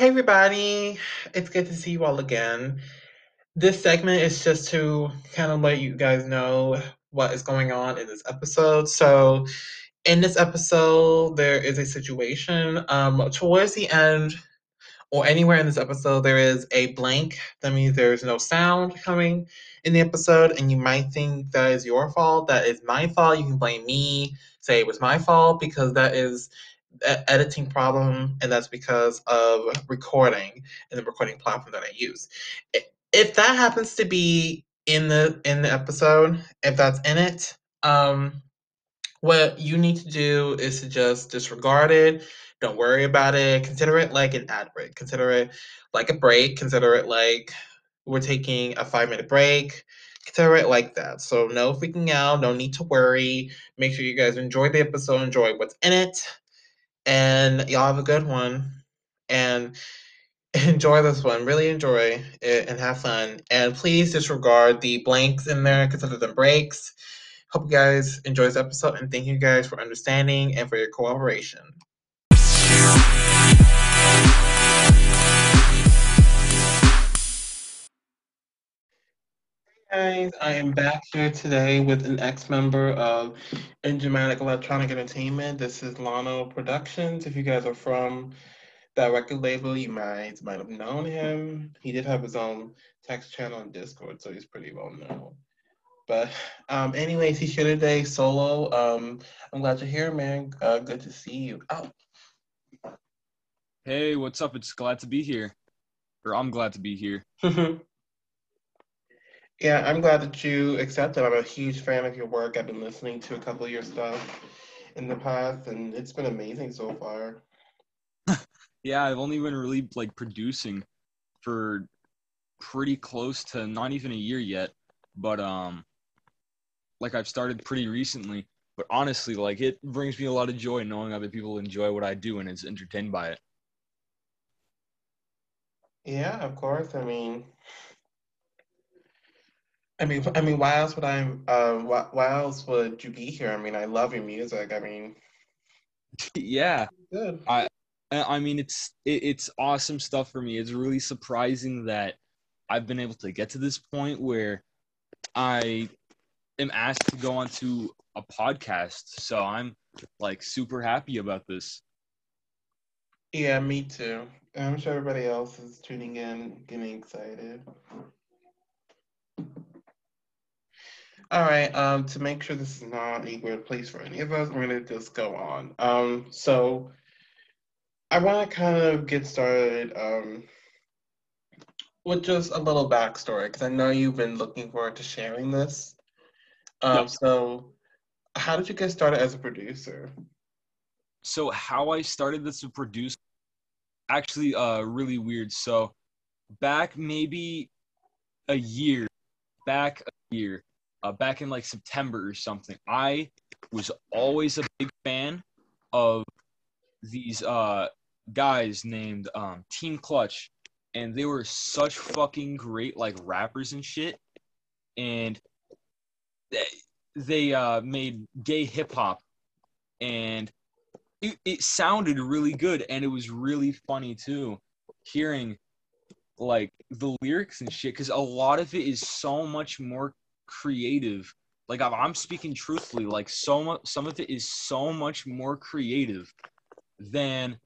Hey everybody, it's good to see you all again. This segment is just to kind of let you guys know what is going on in this episode. So, in this episode, there is a situation. Um, towards the end, or anywhere in this episode, there is a blank. That means there's no sound coming in the episode, and you might think that is your fault. That is my fault. You can blame me, say it was my fault, because that is editing problem, and that's because of recording and the recording platform that I use. If that happens to be in the in the episode, if that's in it, um, what you need to do is to just disregard it. Don't worry about it. Consider it like an ad break. Consider it like a break. Consider it like we're taking a five minute break. Consider it like that. So no freaking out. No need to worry. Make sure you guys enjoy the episode. Enjoy what's in it. And y'all have a good one. And enjoy this one. Really enjoy it and have fun. And please disregard the blanks in there. Consider them breaks. Hope you guys enjoy this episode and thank you guys for understanding and for your cooperation. Guys, I am back here today with an ex-member of Enigmatic Electronic Entertainment. This is Lono Productions. If you guys are from that record label, you might might have known him. He did have his own text channel on Discord, so he's pretty well known. But um, anyways, he's here today solo. Um, I'm glad you're here, man. Uh, good to see you. Oh. Hey, what's up? It's glad to be here. Or I'm glad to be here. yeah, I'm glad that you accepted. I'm a huge fan of your work. I've been listening to a couple of your stuff in the past, and it's been amazing so far. yeah, I've only been really like producing for pretty close to not even a year yet, but um, like I've started pretty recently. But honestly, like it brings me a lot of joy knowing other people enjoy what I do and is entertained by it. Yeah, of course. I mean, I mean, I mean, why else would I? Um, why, why else would you be here? I mean, I love your music. I mean, yeah, good. I, I mean, it's it, it's awesome stuff for me. It's really surprising that I've been able to get to this point where I am asked to go onto a podcast. So I'm like super happy about this. Yeah, me too. I'm sure everybody else is tuning in, getting excited. All right, um, to make sure this is not a weird place for any of us, we're gonna just go on. Um, so I want to kind of get started um, with just a little backstory because I know you've been looking forward to sharing this. Um. So, how did you get started as a producer? So, how I started as a producer, actually, uh, really weird. So, back maybe a year, back a year, uh, back in like September or something, I was always a big fan of these uh, guys named um, Team Clutch, and they were such fucking great like rappers and shit. And they they uh, made gay hip hop, and it, it sounded really good, and it was really funny too, hearing like the lyrics and shit, because a lot of it is so much more creative. Like I'm speaking truthfully, like so much, some of it is so much more creative than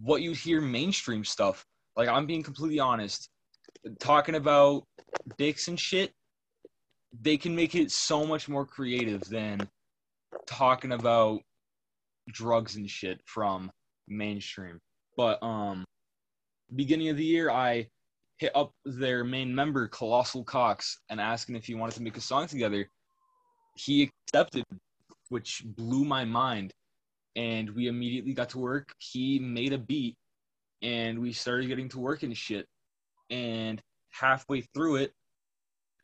what you hear mainstream stuff. Like I'm being completely honest, talking about dicks and shit they can make it so much more creative than talking about drugs and shit from mainstream. But um beginning of the year I hit up their main member Colossal Cox and asking if he wanted to make a song together. He accepted, which blew my mind. And we immediately got to work. He made a beat and we started getting to work and shit. And halfway through it,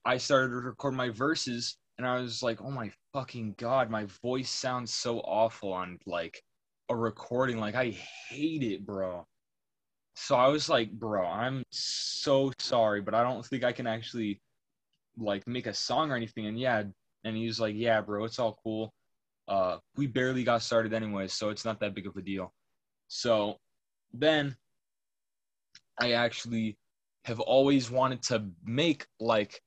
I started to record my verses and I was like, oh my fucking god, my voice sounds so awful on like a recording. Like I hate it, bro. So I was like, bro, I'm so sorry, but I don't think I can actually like make a song or anything. And yeah, and he was like, yeah, bro, it's all cool. Uh, we barely got started anyway, so it's not that big of a deal. So then I actually have always wanted to make like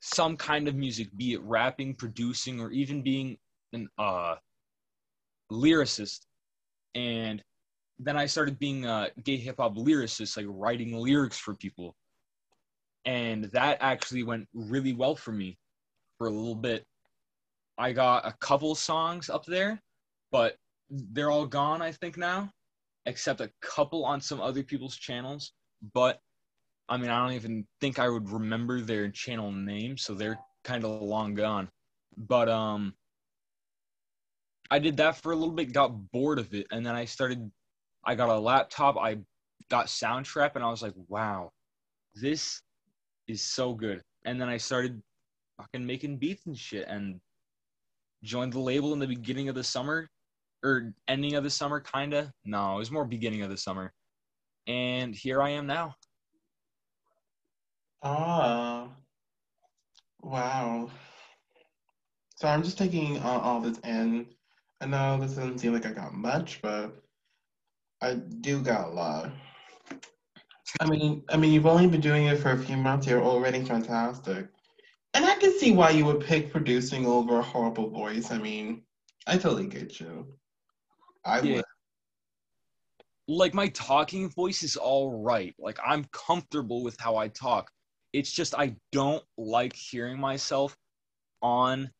some kind of music, be it rapping, producing, or even being an uh, lyricist. And then I started being a gay hip hop lyricist, like writing lyrics for people. And that actually went really well for me for a little bit. I got a couple songs up there, but they're all gone, I think, now, except a couple on some other people's channels. But I mean, I don't even think I would remember their channel name, so they're kind of long gone. But um, I did that for a little bit, got bored of it, and then I started. I got a laptop. I got Soundtrap, and I was like, "Wow, this is so good." And then I started fucking making beats and shit, and joined the label in the beginning of the summer, or ending of the summer, kinda. No, it was more beginning of the summer, and here I am now. Ah, wow. So I'm just taking uh, all this in. I know this doesn't seem like I got much, but I do got a lot. I mean, I mean, you've only been doing it for a few months. You're already fantastic, and I can see why you would pick producing over a horrible voice. I mean, I totally get you. I Yeah. would. like my talking voice is all right. Like I'm comfortable with how I talk. It's just I don't like hearing myself on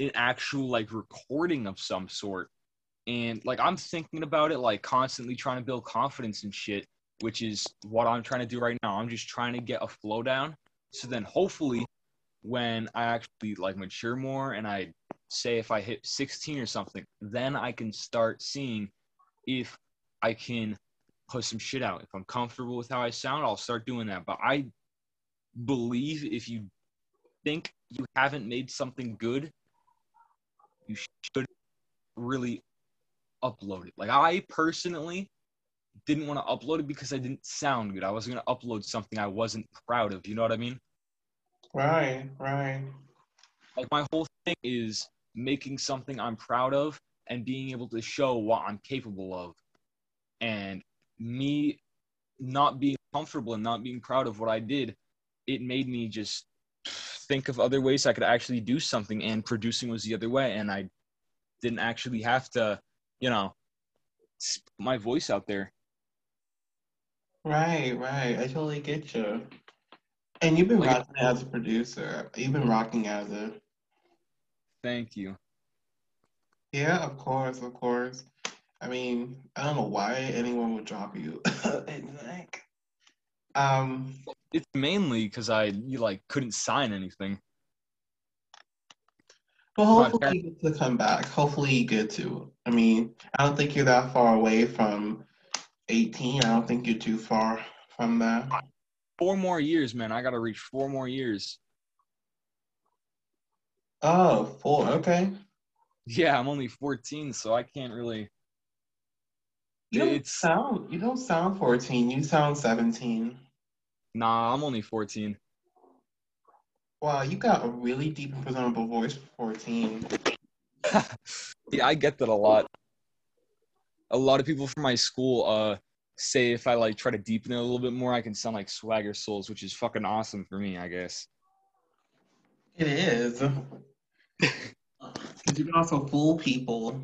an actual like recording of some sort. And like I'm thinking about it like constantly trying to build confidence and shit, which is what I'm trying to do right now. I'm just trying to get a flow down. So then hopefully when I actually like mature more and I say if I hit 16 or something, then I can start seeing if I can put some shit out. If I'm comfortable with how I sound, I'll start doing that. But I believe if you think you haven't made something good, you should really upload it. Like I personally didn't want to upload it because I didn't sound good. I was gonna upload something I wasn't proud of. You know what I mean? Right, right. Like my whole thing is making something I'm proud of and being able to show what I'm capable of. And me not being comfortable and not being proud of what I did, it made me just think of other ways I could actually do something. And producing was the other way. And I didn't actually have to, you know, my voice out there. Right, right. I totally get you. And you've been Like- rocking as a producer. You've been rocking as a. Thank you. Yeah, of course, of course. I mean, I don't know why anyone would drop you. Um, It's mainly because I you like couldn't sign anything. Well, My hopefully you get to come back. Hopefully you get to. I mean, I don't think you're that far away from 18. I don't think you're too far from that. Four more years, man. I gotta reach four more years. Oh, four. Okay. Yeah, I'm only 14, so I can't really. You don't It's sound. You don't sound 14. You sound 17. nah. I'm only 14. Wow, you got a really deep and presentable voice for 14. yeah, I get that a lot. A lot of people from my school uh say if I like try to deepen it a little bit more, I can sound like SwaggerSouls, which is fucking awesome for me, I guess. It is. you can also fool people.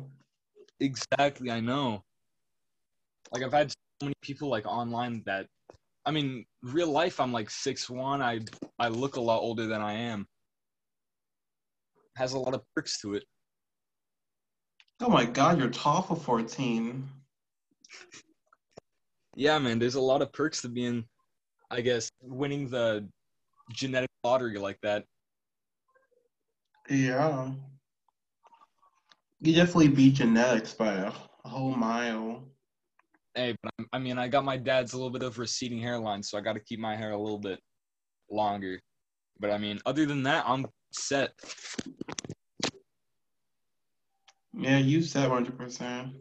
Exactly, I know. Like I've had so many people like online that I mean, real life I'm like six one. I I look a lot older than I am. Has a lot of perks to it. Oh my god, you're tall for 14. Yeah, man, there's a lot of perks to being I guess winning the genetic lottery like that. Yeah. You definitely beat genetics by a whole mile. Hey, but I'm, I mean, I got my dad's a little bit of receding hairline, so I got to keep my hair a little bit longer. But I mean, other than that, I'm set. Yeah, you said 100%.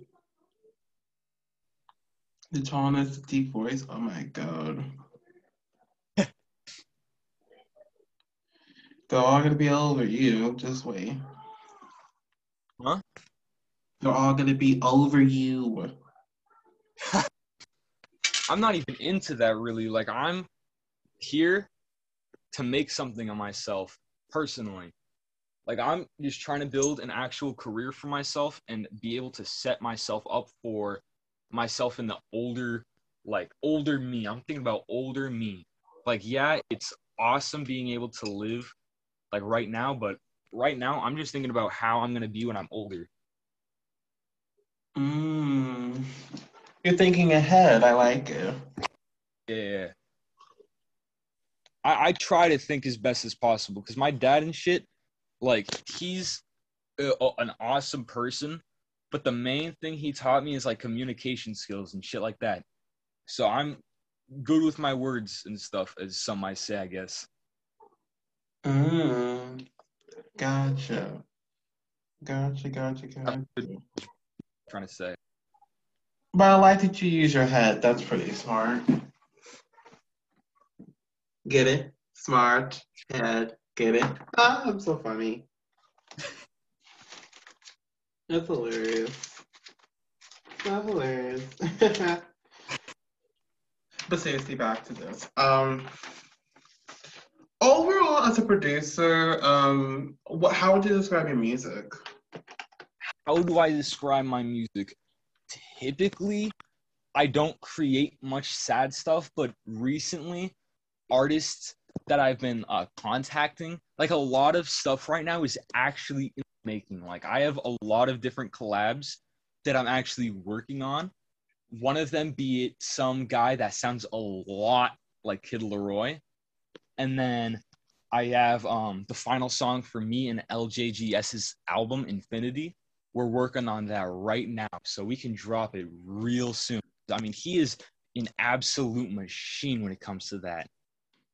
The tallness, the deep voice. Oh my god. They're all gonna be over you. Just wait. Huh? They're all gonna be over you. I'm not even into that really. Like I'm here to make something of myself personally. Like I'm just trying to build an actual career for myself and be able to set myself up for myself in the older like older me. I'm thinking about older me. Like yeah, it's awesome being able to live like right now, but right now I'm just thinking about how I'm going to be when I'm older. Mm. You're thinking ahead. I like it. Yeah. I, I try to think as best as possible because my dad and shit, like, he's a, an awesome person, but the main thing he taught me is like communication skills and shit like that. So I'm good with my words and stuff, as some might say, I guess. Mm. Gotcha. Gotcha, gotcha, gotcha. trying to say. But I like that you use your head. That's pretty smart. Get it? Smart head. Get it? Ah, I'm so funny. That's hilarious. That's hilarious. but seriously, back to this. Um, overall, as a producer, um, what? How would you describe your music? How do I describe my music? Typically, I don't create much sad stuff, but recently, artists that I've been uh, contacting, like a lot of stuff right now is actually in making. Like I have a lot of different collabs that I'm actually working on. One of them be it some guy that sounds a lot like Kid LAROI. And then I have um, the final song for me and LJGS's album, Infinity. We're working on that right now, so we can drop it real soon. I mean, he is an absolute machine when it comes to that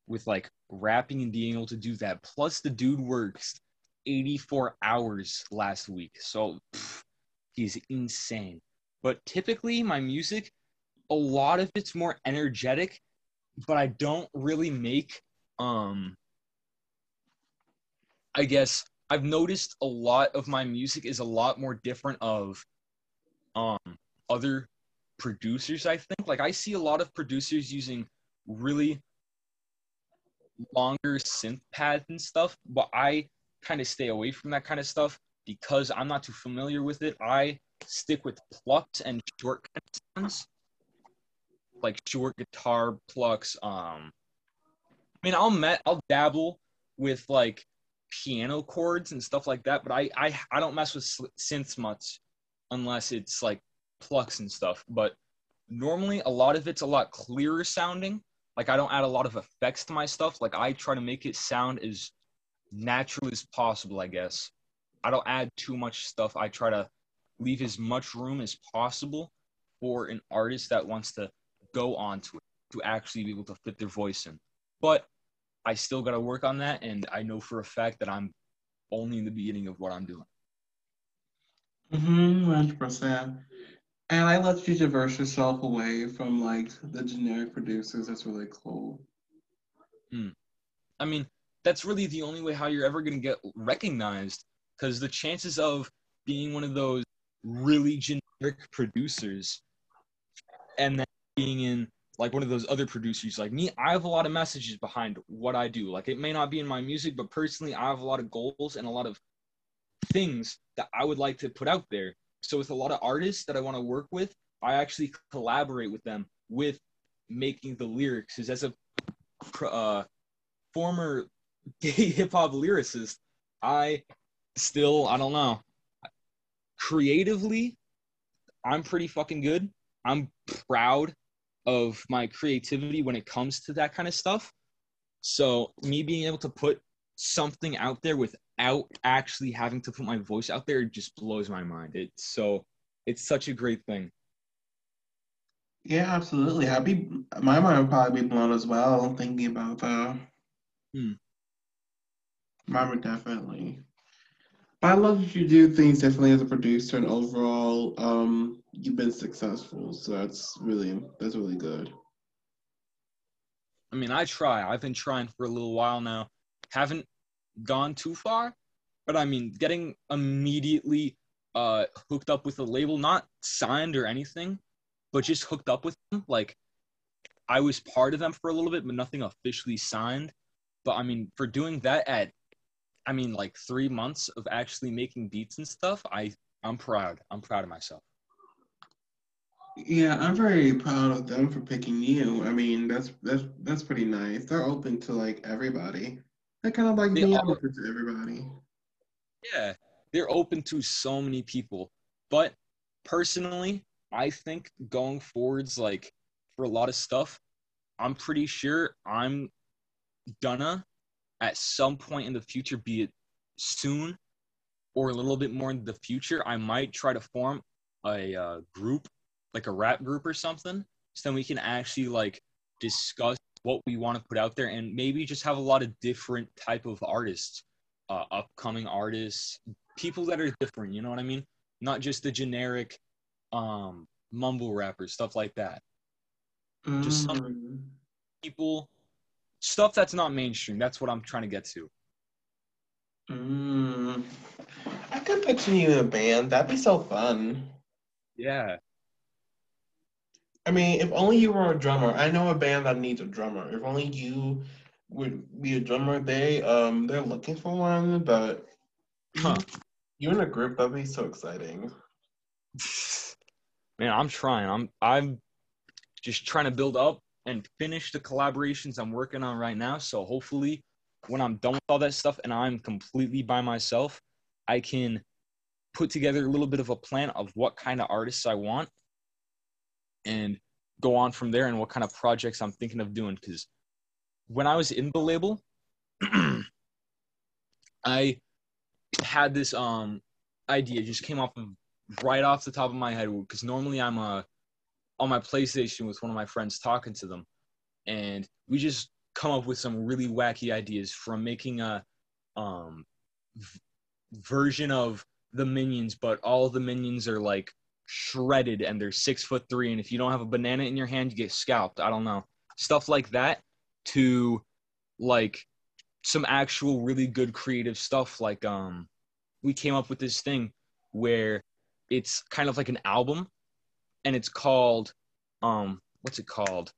with like rapping and being able to do that. Plus, the dude works 84 hours last week. So pff, he's insane. But typically, my music, a lot of it's more energetic, but I don't really make, um, I guess I've noticed a lot of my music is a lot more different of um other producers i think like i see a lot of producers using really longer synth pads and stuff, but I kind of stay away from that kind of stuff because I'm not too familiar with it. I stick with plucked and short sounds, like short guitar plucks. Um, I mean, I'll met I'll dabble with like piano chords and stuff like that, but I I I don't mess with synths much unless it's like plucks and stuff. But normally, a lot of it's a lot clearer sounding like I don't add a lot of effects to my stuff. Like I try to make it sound as natural as possible, I guess. I don't add too much stuff. I try to leave as much room as possible for an artist that wants to go onto it to actually be able to fit their voice in. But I still got to work on that and I know for a fact that I'm only in the beginning of what I'm doing. Mm-hmm, 100%. And I let you diverse yourself away from like the generic producers. That's really cool. Hmm. I mean, that's really the only way how you're ever going to get recognized because the chances of being one of those really generic producers and then being in like one of those other producers like me i have a lot of messages behind what i do like it may not be in my music but personally i have a lot of goals and a lot of things that i would like to put out there so with a lot of artists that I want to work with, I actually collaborate with them with making the lyrics. Because as a uh, former gay hip hop lyricist, I still I don't know. Creatively, I'm pretty fucking good. I'm proud of my creativity when it comes to that kind of stuff. So me being able to put something out there without actually having to put my voice out there just blows my mind. It's so it's such a great thing. Yeah, absolutely. I'd be my mind would probably be blown as well thinking about that. Hmm. Mine would definitely. But I love that you do things differently as a producer and overall um you've been successful. So that's really that's really good. I mean, I try. I've been trying for a little while now haven't gone too far, but I mean, getting immediately uh, hooked up with a label, not signed or anything, but just hooked up with them, like I was part of them for a little bit, but nothing officially signed. But I mean, for doing that at, I mean, like three months of actually making beats and stuff, I I'm proud. I'm proud of myself. Yeah, I'm very proud of them for picking you. I mean, that's that's that's pretty nice. They're open to like everybody. They're kind of like They being are. open to everybody. Yeah, they're open to so many people. But personally, I think going forwards, like for a lot of stuff, I'm pretty sure I'm gonna at some point in the future, be it soon or a little bit more in the future, I might try to form a uh, group, like a rap group or something, so then we can actually like discuss what we want to put out there and maybe just have a lot of different type of artists, uh, upcoming artists, people that are different. You know what I mean? Not just the generic um, mumble rappers, stuff like that. Just some- Mm. People, stuff that's not mainstream. That's what I'm trying to get to. Mm. I could picture you in a band. That'd be so fun. Yeah. I mean, if only you were a drummer. I know a band that needs a drummer. If only you would be a drummer, they um they're looking for one, but Huh. you in a group, that'd be so exciting. Man, I'm trying. I'm I'm just trying to build up and finish the collaborations I'm working on right now. So hopefully when I'm done with all that stuff and I'm completely by myself, I can put together a little bit of a plan of what kind of artists I want and go on from there and what kind of projects I'm thinking of doing. Because when I was in the label, I had this um idea just came off of right off the top of my head because normally I'm uh, on my PlayStation with one of my friends talking to them, and we just come up with some really wacky ideas from making a um, v- version of the minions, but all the minions are like shredded and they're six foot three, and if you don't have a banana in your hand, you get scalped. I don't know. Stuff like that to like some actual really good creative stuff. Like um we came up with this thing where it's kind of like an album and it's called um what's it called?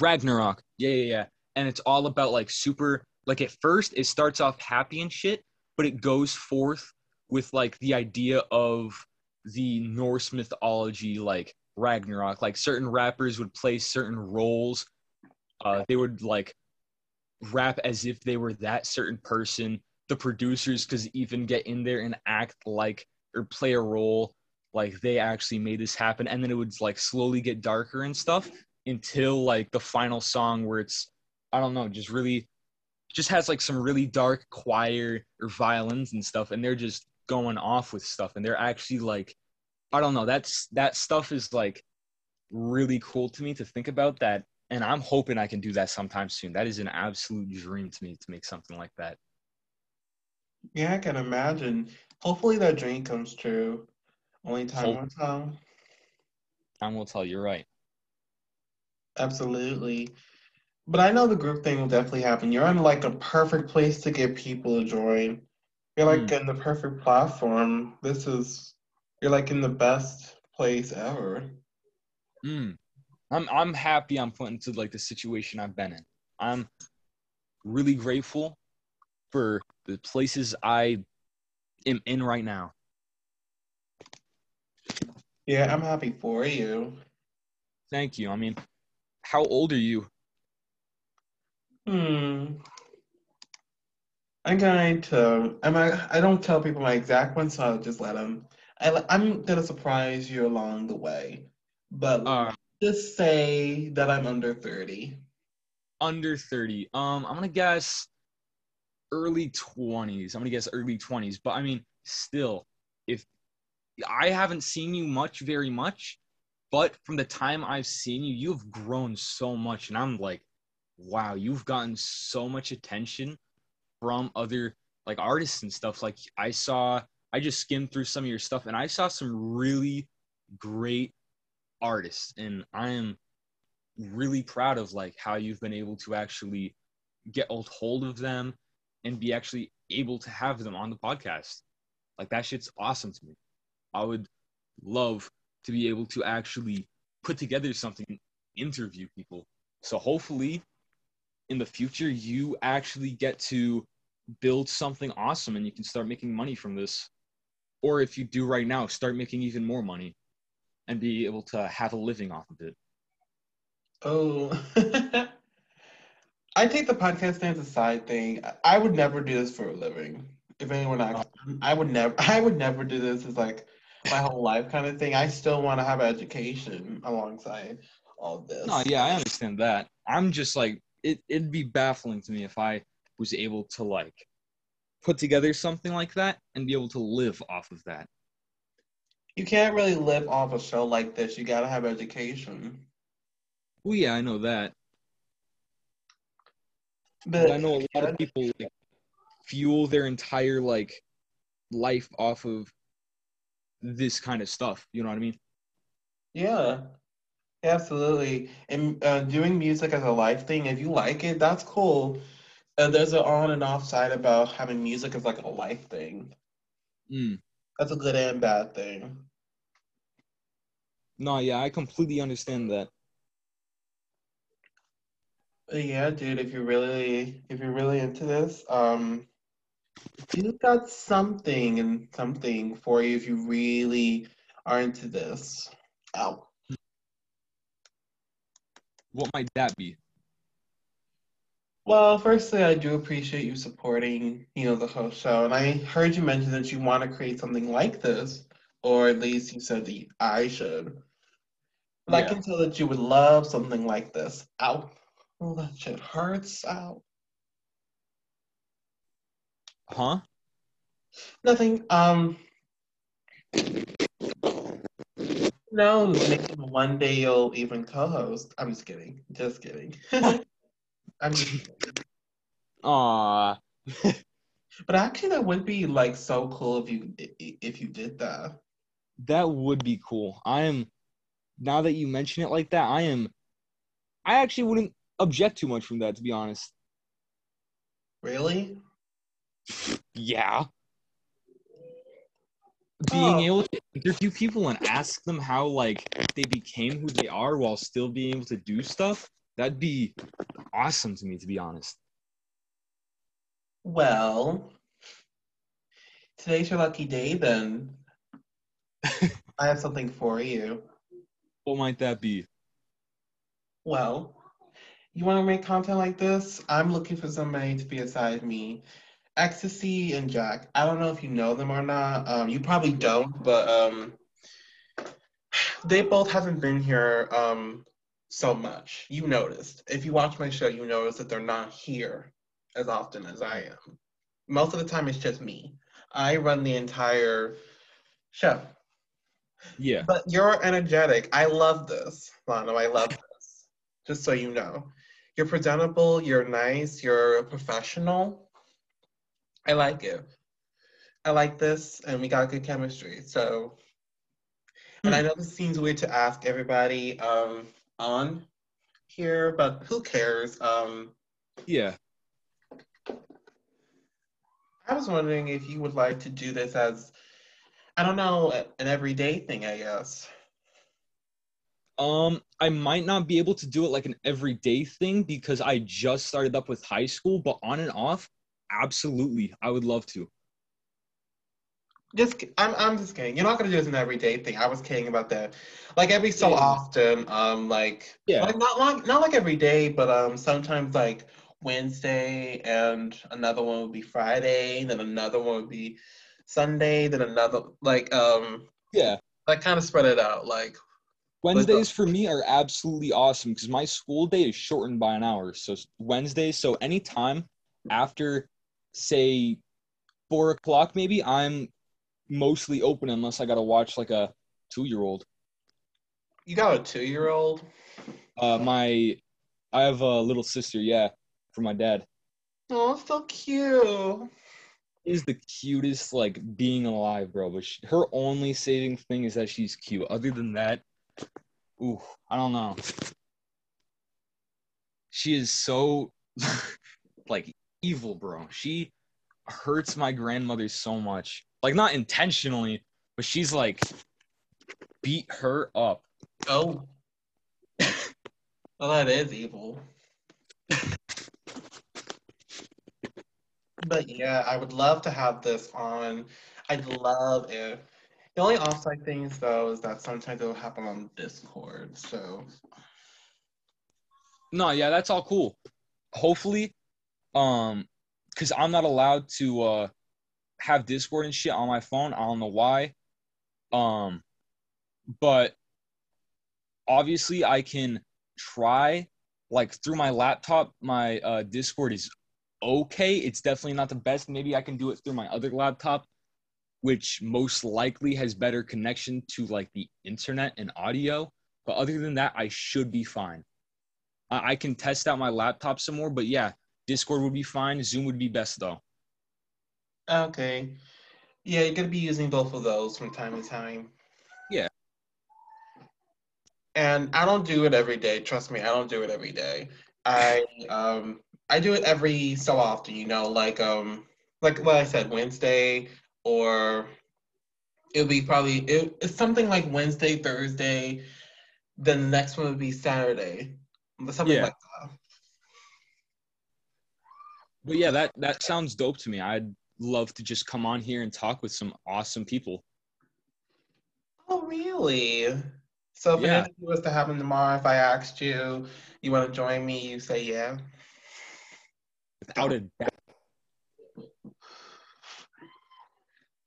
Ragnarok. Yeah yeah yeah. And it's all about like super like at first it starts off happy and shit but it goes forth with like the idea of the norse mythology like ragnarok like certain rappers would play certain roles. Uh they would like rap as if they were that certain person. The producers could even get in there and act like or play a role like they actually made this happen. And then it would like slowly get darker and stuff until like the final song where it's i don't know just really just has like some really dark choir or violins and stuff. And they're just going off with stuff and they're actually like i don't know that's that stuff is like really cool to me to think about that and i'm hoping i can do that sometime soon that is an absolute dream to me to make something like that Yeah, I can imagine. Hopefully that dream comes true. Only time Hope- will tell. time will tell you're right Absolutely. But I know the group thing will definitely happen. You're in like a perfect place to get people to join. You're like in the perfect platform. This is you're like in the best place ever. Mm. I'm I'm happy I'm put into like the situation I've been in. I'm really grateful for the places I am in right now. Yeah, I'm happy for you. Thank you. I mean, how old are you? Hmm. I'm going to. I'm. I don't tell people my exact one, so I'll just let them. I, I'm gonna surprise you along the way, but Uh, just say that I'm under thirty. under 30. Um, I'm gonna guess early 20s. I'm gonna guess early 20s. But I mean, still, if I haven't seen you much, very much, but from the time I've seen you, you've grown so much, and I'm like, wow, you've gotten so much attention from other like artists and stuff. Like I saw, I just skimmed through some of your stuff, and I saw some really great artists, and I am really proud of like how you've been able to actually get hold of them and be actually able to have them on the podcast. Like that shit's awesome to me. I would love to be able to actually put together something, interview people. So hopefully, in the future, you actually get to build something awesome and you can start making money from this. Or if you do right now, start making even more money and be able to have a living off of it. Oh. I take the podcast thing as a side thing. I would never do this for a living. If anyone asked, I would never. I would never do this as like my whole life kind of thing. I still want to have education alongside all this. No, yeah, I understand that. I'm just like it. It'd be baffling to me if I was able to like put together something like that and be able to live off of that. You can't really live off a show like this. You gotta have education. Well, yeah, I know that. But I know a lot of people like, fuel their entire like life off of this kind of stuff. You know what I mean? Yeah, absolutely. And uh, doing music as a life thing, if you like it, that's cool. Uh, there's an on and off side about having music as like a life thing. Mm. That's a good and bad thing. No, yeah, I completely understand that. Yeah, dude, if you're really if you're really into this, um, you've got something and something for you if you really are into this. Ow. What might that be? Well, firstly, I do appreciate you supporting, you know, the whole show, and I heard you mention that you want to create something like this, or at least you said that I should. But I can tell that you would love something like this. Ow. Oh, that shit hurts. Ow. Huh? Nothing. Um. No, maybe one day you'll even co-host. I'm just kidding. Just kidding. Just kidding. Aw. But actually, that would be like so cool if you if you did that. That would be cool. I am now that you mention it like that, I am I actually wouldn't object too much from that to be honest. Really? Yeah. Oh. Being Oh. able to interview people and ask them how like they became who they are while still being able to do stuff, that'd be awesome to me to be honest. Well, today's your lucky day. Then I have something for you. What might that be? Well, you want to make content like this? I'm looking for somebody to be aside me. Ecstasy and Jack. I don't know if you know them or not. Um, you probably don't, but um, they both haven't been here um, so much. You noticed. If you watch my show, you notice that they're not here as often as I am. Most of the time, it's just me. I run the entire show. Yeah. But you're energetic. I love this, Lono. I love this. Just so you know. You're presentable, you're nice, you're a professional. I like it. I like this, and we got good chemistry. So, and I know this seems weird to ask everybody um, on here, but who cares? Um, Yeah. I was wondering if you would like to do this as, I don't know, an everyday thing, I guess. Um, I might not be able to do it like an everyday thing because I just started up with high school, but on and off, absolutely, I would love to. Just, I'm, I'm just kidding. You're not gonna do this an everyday thing. I was kidding about that. Like every so Yeah. often, um, like, Yeah. like not like not like every day, but um, sometimes like Wednesday, and another one would be Friday, then another one would be Sunday, then another like um, Yeah. like kind of spread it out. Like, Wednesdays for me are absolutely awesome because my school day is shortened by an hour. So Wednesdays, so anytime after, say, four o'clock, maybe I'm mostly open unless I gotta watch like a two-year-old. you got a two-year-old. Uh, my, I have a little sister, yeah, for my dad. Oh, so cute. is the cutest like being alive, bro. But she, her only saving thing is that she's cute. Other than that, ooh, I don't know. She is so like evil, bro. She hurts my grandmother so much. Like not intentionally, but she's like beat her up. Oh, Well, that is evil. but yeah, I would love to have this on. I'd love if. The only offside things though is that sometimes it'll happen on Discord. So No, yeah, that's all cool. Hopefully, um, because I'm not allowed to uh have Discord and shit on my phone. I don't know why. Um, but obviously I can try like through my laptop. My uh, Discord is okay. It's definitely not the best. Maybe I can do it through my other laptop, which most likely has better connection to like the internet and audio. But other than that, I should be fine. I, I can test out my laptop some more, but yeah, Discord would be fine. Zoom would be best though. Okay, yeah, you're gonna be using both of those from time to time. Yeah. And I don't do it every day. Trust me, I don't do it every day. I um I do it every so often. You know, like um like what I said, Wednesday or it'll be probably it, it's something like Wednesday, Thursday. Then the next one would be Saturday. Something Yeah. like that. But yeah, that that sounds dope to me. I'd love to just come on here and talk with some awesome people. Oh, really? So if Yeah. anything was to happen tomorrow, if I asked you, you want to join me, you say yeah. Without a doubt.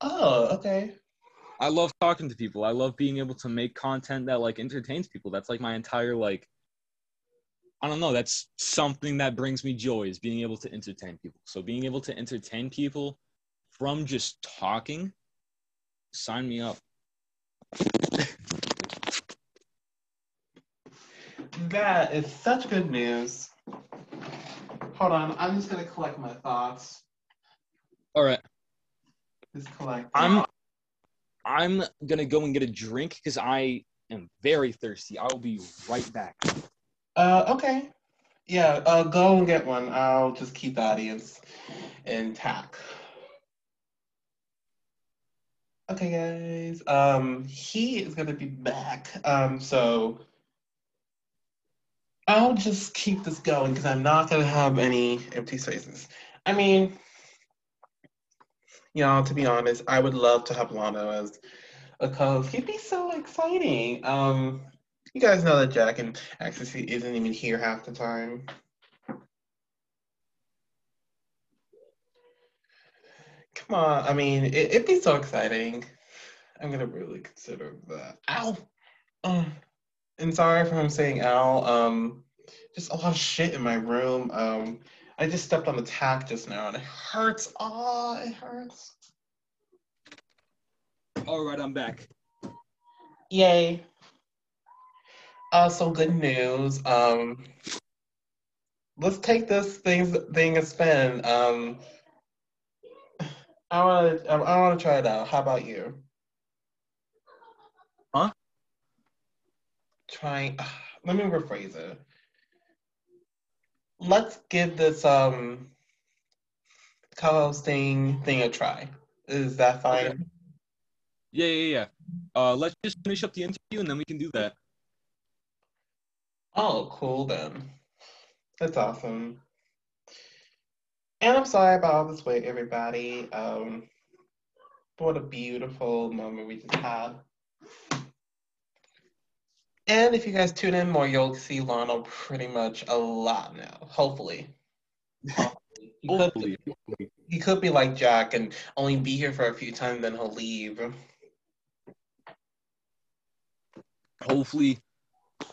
Oh, okay. I love talking to people. I love being able to make content that like entertains people. That's like my entire like I don't know, that's something that brings me joy is being able to entertain people. So being able to entertain people from just talking, sign me up. That is such good news. Hold on, I'm just gonna collect my thoughts. All right. Just collect. I'm I'm gonna go and get a drink because I am very thirsty. I will be right back. Uh, okay. Yeah, uh, go and get one. I'll just keep the audience intact. Okay, guys. Um, he is gonna be back. Um, so I'll just keep this going because I'm not gonna have any empty spaces. I mean, know, to be honest, I would love to have Lono as a co-host. He'd be so exciting. Um, you guys know that Jack and Ecstasy isn't even here half the time. Come on, I mean, it, it'd be so exciting. I'm gonna really consider that. Ow! Uh, and sorry for him saying ow. Um, just a lot of shit in my room. Um, I just stepped on the tack just now and it hurts. Oh, it hurts. All right, I'm back. Yay. Uh, so good news. Um, let's take this thing thing a spin. Um, I want to. I want to try it out. How about you? Huh? Trying. Let me rephrase it. Let's give this um co-hosting thing a try. Is that fine? Okay. Yeah, yeah, yeah. Uh, let's just finish up the interview and then we can do that. Oh, cool then. That's awesome. And I'm sorry about all this wait, everybody. Um, what a beautiful moment we just had. And if you guys tune in more, you'll see Lionel pretty much a lot now. Hopefully. Hopefully. He, could Hopefully. be, he could be like Jack and only be here for a few times, then he'll leave. Hopefully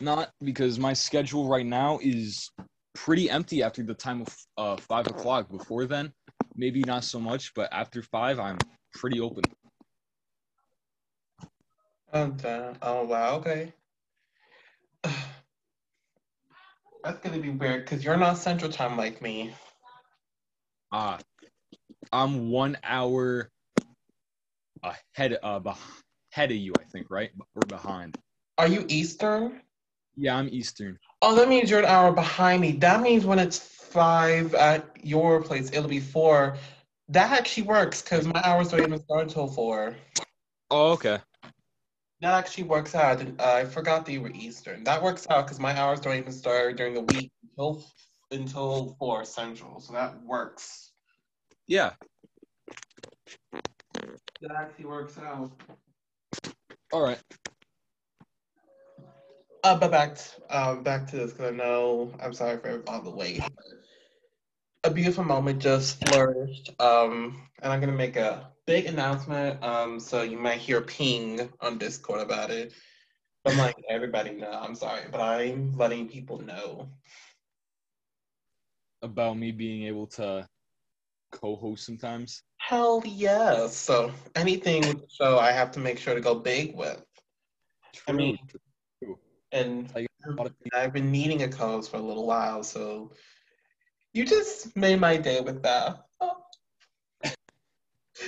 not, because my schedule right now is pretty empty after the time of uh, five o'clock. Before then, maybe not so much, but after five, I'm pretty open. And, uh, oh wow, okay. That's gonna be weird because you're not Central Time like me. Uh, I'm one hour ahead uh, ahead of you, I think, right? Or behind. Are you Eastern? Yeah, I'm Eastern. Oh, that means you're an hour behind me. That means when it's five at your place, it'll be four. That actually works because my hours don't even start until four. Oh, okay. That actually works out. I, didn't- uh, I forgot that you were Eastern. That works out because my hours don't even start during the week until until four central. So that works. Yeah. That actually works out. All right. Uh, but back to, um, back to this because I know I'm sorry for all the wait. A beautiful moment just flourished, um, and I'm gonna make a big announcement. Um, so you might hear ping on Discord about it. I'm like everybody know. I'm sorry, but I'm letting people know. About me being able to co-host sometimes. Hell yes. So anything with the show, I have to make sure to go big with. I mean, and Like, a lot of things- I've been needing a co-host for a little while, so you just made my day with that. Oh.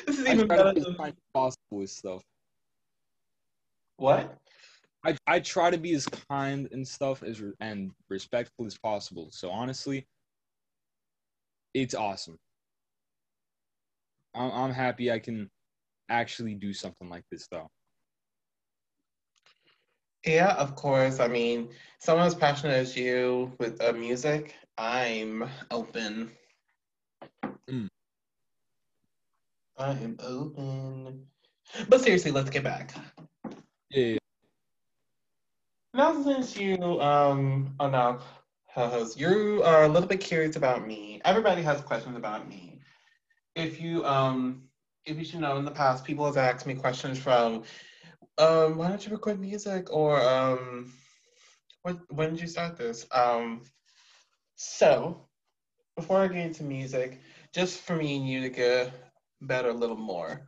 This is even better be than possible with stuff. what? I, I try to be as kind and stuff as and respectful as possible. So honestly, it's awesome. I'm, I'm happy I can actually do something like this though. Yeah, of course. I mean, someone as passionate as you with uh, music, I'm open. Mm. I am open. But seriously, let's get back. Yeah, Now, since you um are now co-host, you are a little bit curious about me. Everybody has questions about me. If you um if you should know, in the past, people have asked me questions from um why don't you record music or um what when did you start this? Um so before I get into music, just for me and you to get better a little more,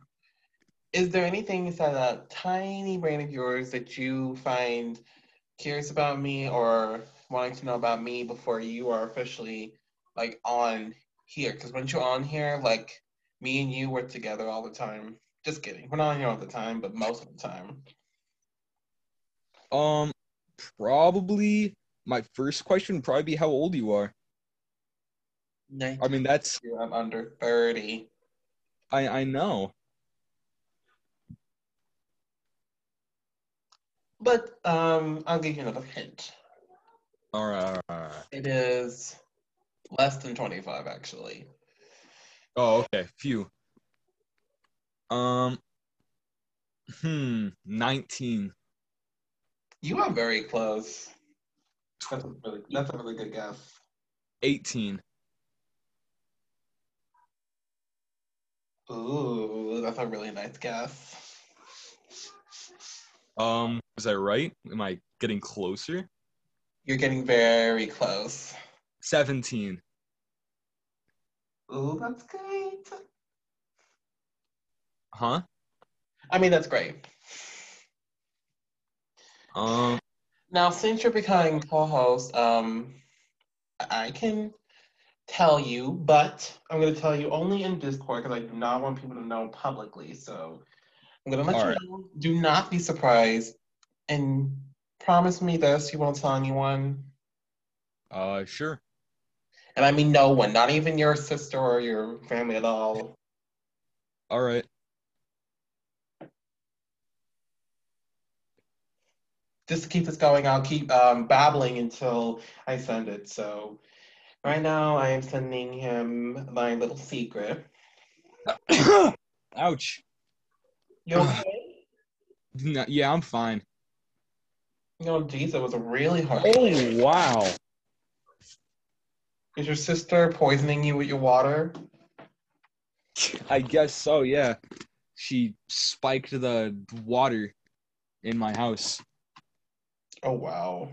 is there anything inside that tiny brain of yours that you find curious about me or wanting to know about me before you are officially like on here? Because once you're on here, like me and you were together all the time. Just kidding. We're not on here all the time, but most of the time. Um, probably my first question would probably be how old you are. I mean, that's I'm under 30. I I know. But um, I'll give you another hint. All right, all right, all right. It is less than 25, actually. Oh, okay. Phew. Um. Hmm. Nineteen. You are very close. That's a really, that's a really good guess. 18. Ooh, that's a really nice guess. Um, was I right? Am I getting closer? You're getting very close. 17. Ooh, that's great. Huh? I mean, that's great. Um, Now, since you're becoming co-host, um, I can tell you, but I'm going to tell you only in Discord because I do not want people to know publicly. So I'm going to let you know. Do not be surprised, and promise me this: you won't tell anyone. uh, sure. And I mean no one, not even your sister or your family at all. All right. Just to keep this going, I'll keep um, babbling until I send it. So right now, I am sending him my little secret. Ouch. You okay? No, yeah, I'm fine. No, geez, it was really hard. Oh, wow. Is your sister poisoning you with your water? I guess so, yeah. She spiked the water in my house. Oh wow!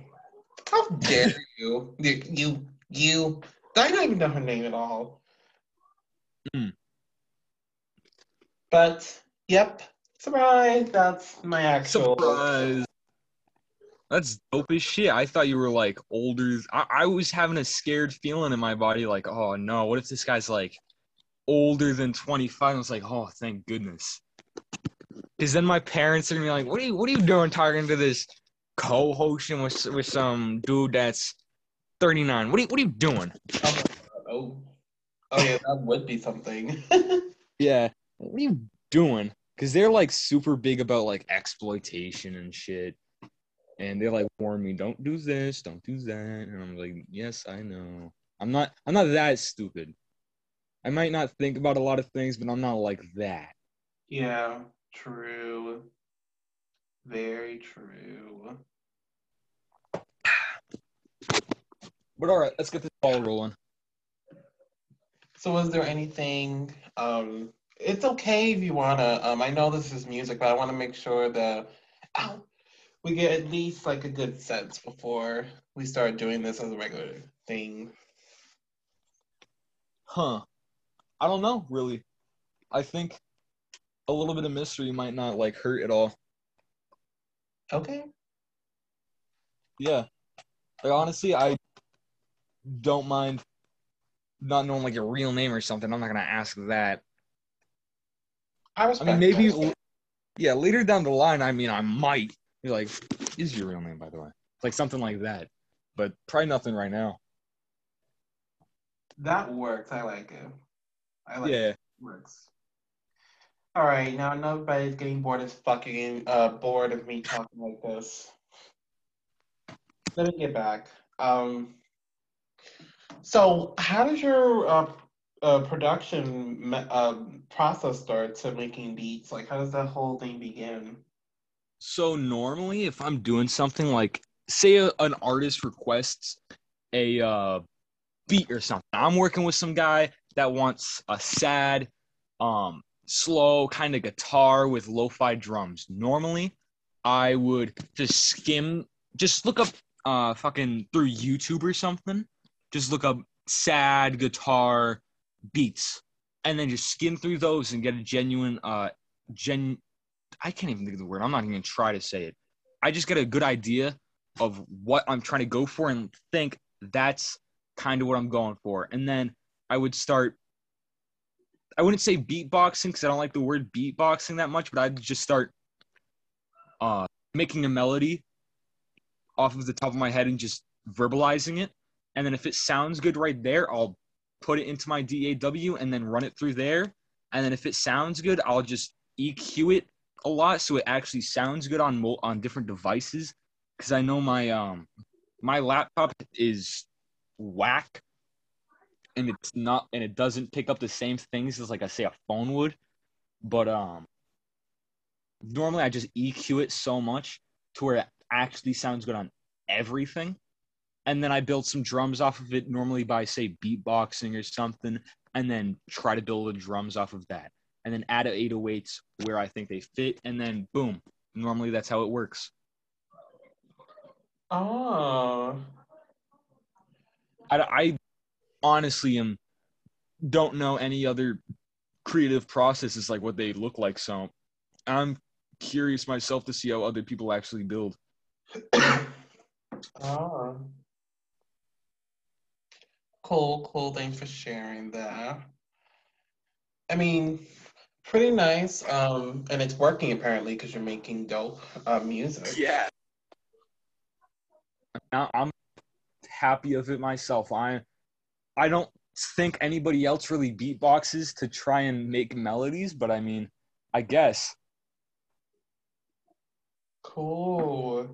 How dare you? You, you, you. I don't even know her name at all. Hmm. But yep, surprise! That's my actual. Surprise. That's dope as shit. I thought you were like older. I, I was having a scared feeling in my body, like, oh no, what if this guy's like older than 25? I was like, oh, thank goodness. Because then my parents are gonna be like, what are you, what are you doing talking to this co-hosting with with some dude that's 39? What are you, what are you doing? Oh, oh, yeah, that would be something. Yeah, what are you doing? because they're like super big about like exploitation and shit. And they like warn me, don't do this, don't do that. And I'm like, yes, I know. I'm not I'm not that stupid. I might not think about a lot of things, but I'm not like that. Yeah, true. Very true. But all right, let's get this ball rolling. So was there anything um it's okay if you wanna um I know this is music, but I wanna make sure that ow, we get at least like a good sense before we start doing this as a regular thing. Huh. I don't know, really. I think a little bit of mystery might not like hurt at all. Okay. Yeah. Like honestly, I don't mind not knowing like your real name or something. I'm not gonna ask that. I I mean, maybe, that. yeah, later down the line, I mean, I might be like, "Is your real name, by the way?" Like something like that. But probably nothing right now. that works. I like it. I like Yeah. it. works. All right, now nobody's getting bored as fucking uh bored of me talking like this. Let me get back. Um, so how does your uh, uh production me- um process start to making beats? Like, how does that whole thing begin? So normally, if I'm doing something like, say, a, an artist requests a uh, beat or something, I'm working with some guy that wants a sad, um, slow kind of guitar with lo-fi drums. Normally, I would just skim, just look up, uh, fucking through YouTube or something. Just look up sad guitar beats, and then just skim through those and get a genuine, uh, gen I can't even think of the word. I'm not even gonna try to say it. I just get a good idea of what I'm trying to go for and think that's kind of what I'm going for. And then I would start. I wouldn't say beatboxing because I don't like the word beatboxing that much, but I'd just start uh, making a melody off of the top of my head and just verbalizing it. And then if it sounds good right there, I'll put it into my DAW and then run it through there. And then if it sounds good, I'll just EQ it a lot so it actually sounds good on on different devices because I know my um my laptop is whack and it's not and it doesn't pick up the same things as like I say a phone would but um normally I just EQ it so much to where it actually sounds good on everything and then I build some drums off of it normally by say beatboxing or something and then try to build the drums off of that and then add 808s where I think they fit, and then boom. Normally that's how it works. Oh, I, I honestly am don't know any other creative processes like what they look like, so I'm curious myself to see how other people actually build. oh. Cool, cool. Thanks for sharing that. I mean, pretty nice. Um, and it's working apparently because you're making dope uh, music. Yeah. I'm happy of it myself. I I don't think anybody else really beatboxes to try and make melodies, but I mean, I guess. Cool.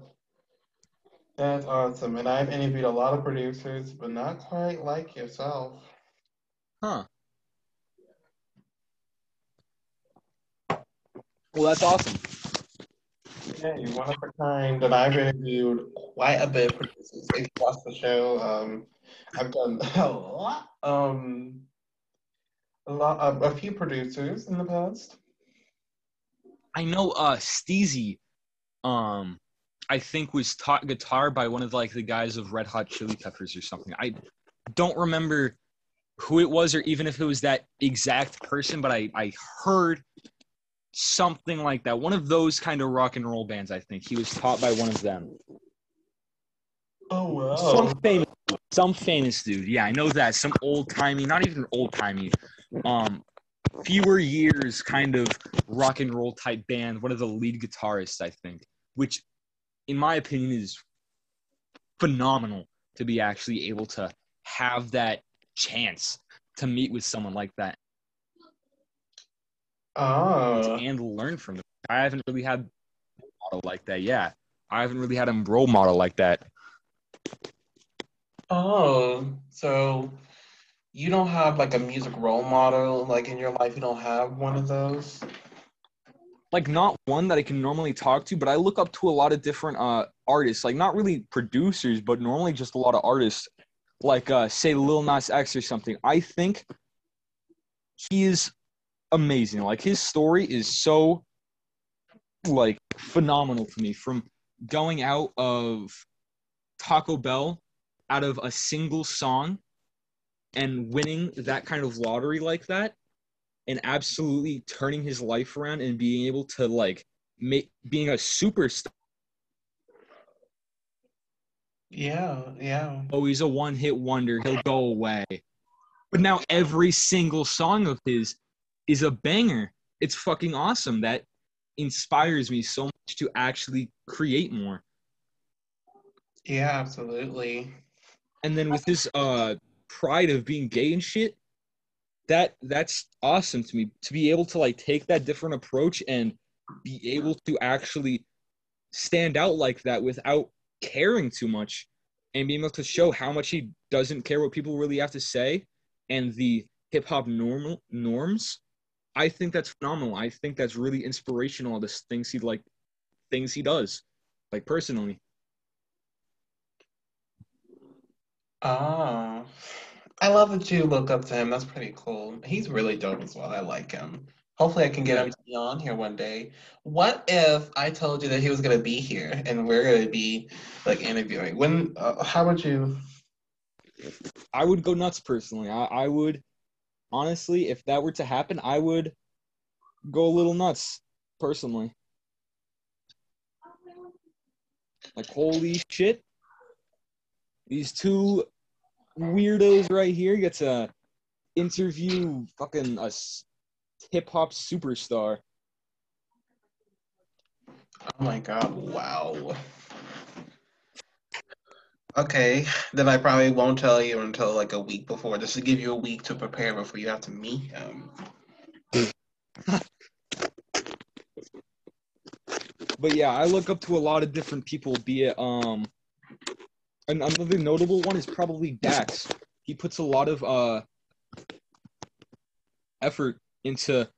That's awesome. And I've interviewed a lot of producers, but not quite like yourself. Huh. Well, that's awesome. Yeah, you're one of a kind. And I've interviewed quite a bit of producers. If you watch the show, um, I've done a lot, um, a lot, a, a few producers in the past. I know uh Steezy, um, I think was taught guitar by one of like the guys of Red Hot Chili Peppers or something. I don't remember who it was or even if it was that exact person, but I I heard something like that. One of those kind of rock and roll bands, I think. He was taught by one of them. Oh wow. Some famous some famous dude. Yeah, I know that. Some old timey, not even old timey. Um fewer years kind of rock and roll type band, one of the lead guitarists, I think, which in my opinion is phenomenal to be actually able to have that chance to meet with someone like that. Oh. and learn from them. I haven't really had a model like that. Yeah, I haven't really had a role model like that. Oh, so you don't have like a music role model like in your life? You don't have one of those? Like not one that I can normally talk to, but I look up to a lot of different uh artists. Like not really producers, but normally just a lot of artists. Like uh say Lil Nas X or something. I think he is amazing. Like his story is so like phenomenal to me from going out of Taco Bell out of a single song and winning that kind of lottery like that and absolutely turning his life around and being able to like make being a superstar. Yeah, yeah. oh he's a one hit wonder. He'll go away. But now every single song of his is a banger. It's fucking awesome. That inspires me so much to actually create more. Yeah, absolutely. And then with this uh pride of being gay and shit that that's awesome to me. To be able to like take that different approach and be able to actually stand out like that without caring too much and being able to show how much he doesn't care what people really have to say and the hip hop normal norms i think that's phenomenal. I think that's really inspirational the things he like things he does like personally Oh, I love that you look up to him. That's pretty cool. He's really dope as well. I like him. Hopefully, I can get him to be on here one day. What if I told you that he was gonna be here and we're gonna be like interviewing? When? Uh, how would you? I would go nuts personally. I, I would honestly, if that were to happen, I would go a little nuts personally. Like holy shit. These two weirdos right here get to interview fucking a hip hop superstar. Oh my God! Wow. Okay, then I probably won't tell you until like a week before, just to give you a week to prepare before you have to meet him. But yeah, I look up to a lot of different people, be it um another notable one is probably Dax. He puts a lot of uh effort into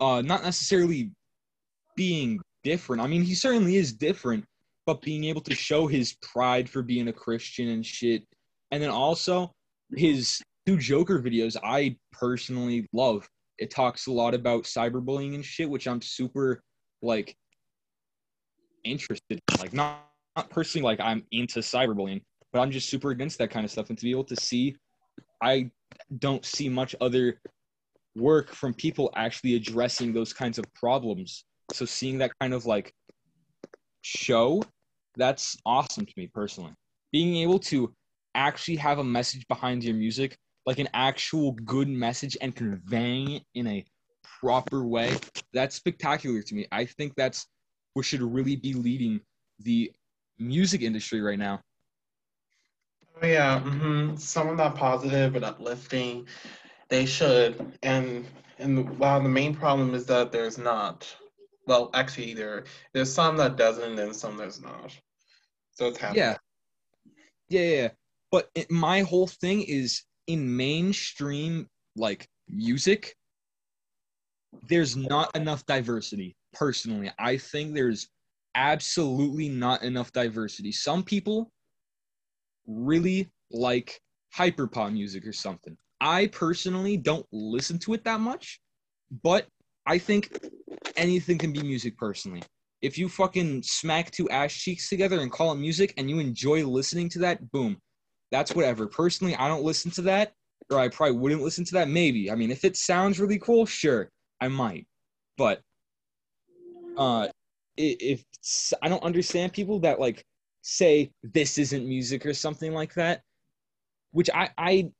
uh not necessarily being different. I mean, he certainly is different, but being able to show his pride for being a Christian and shit. And then also his two Joker videos I personally love. It talks a lot about cyberbullying and shit, which I'm super like interested in. Like not, not personally like I'm into cyberbullying, but I'm just super against that kind of stuff. And to be able to see I don't see much other work from people actually addressing those kinds of problems. So seeing that kind of like show, that's awesome to me personally. Being able to actually have a message behind your music, like an actual good message and conveying it in a proper way, that's spectacular to me. I think that's what should really be leading the music industry right now. Oh yeah, hmm someone that positive and uplifting. They should, and and while the main problem is that there's not. Well, actually, there there's some that doesn't, and some there's not. So it's happening. Yeah. Yeah, yeah. yeah. But it, my whole thing is in mainstream like music, there's not enough diversity. Personally, I think there's absolutely not enough diversity. Some people really like hyperpop music or something. I personally don't listen to it that much, but I think anything can be music personally. If you fucking smack two ass cheeks together and call it music and you enjoy listening to that, boom. That's whatever. Personally, I don't listen to that, or I probably wouldn't listen to that. Maybe. I mean, if it sounds really cool, sure, I might. But uh if I don't understand people that like say this isn't music or something like that, which I I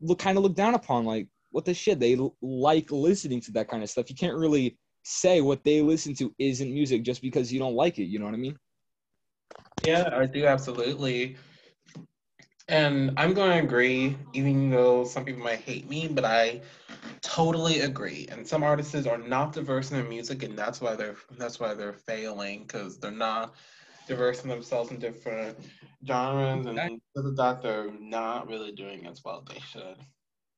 look kind of look down upon. Like what the shit? They like listening to that kind of stuff. You can't really say what they listen to isn't music just because you don't like it. You know what I mean? Yeah, I do absolutely. And I'm going to agree, even though some people might hate me, but I totally agree. And some artists are not diverse in their music, and that's why they're that's why they're failing because they're not diversing themselves in different genres, and because of that, they're not really doing as well as they should.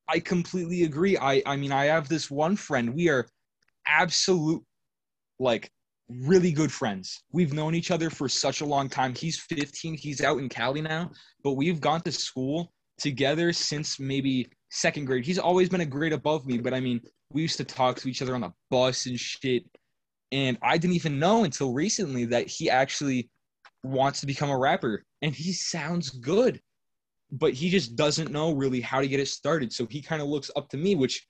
I completely agree. I I mean, I have this one friend. We are absolute like really good friends. We've known each other for such a long time. He's 15, he's out in Cali now, but we've gone to school together since maybe second grade. He's always been a grade above me, but I mean, we used to talk to each other on the bus and shit. And I didn't even know until recently that he actually wants to become a rapper and he sounds good but he just doesn't know really how to get it started. So he kind of looks up to me, which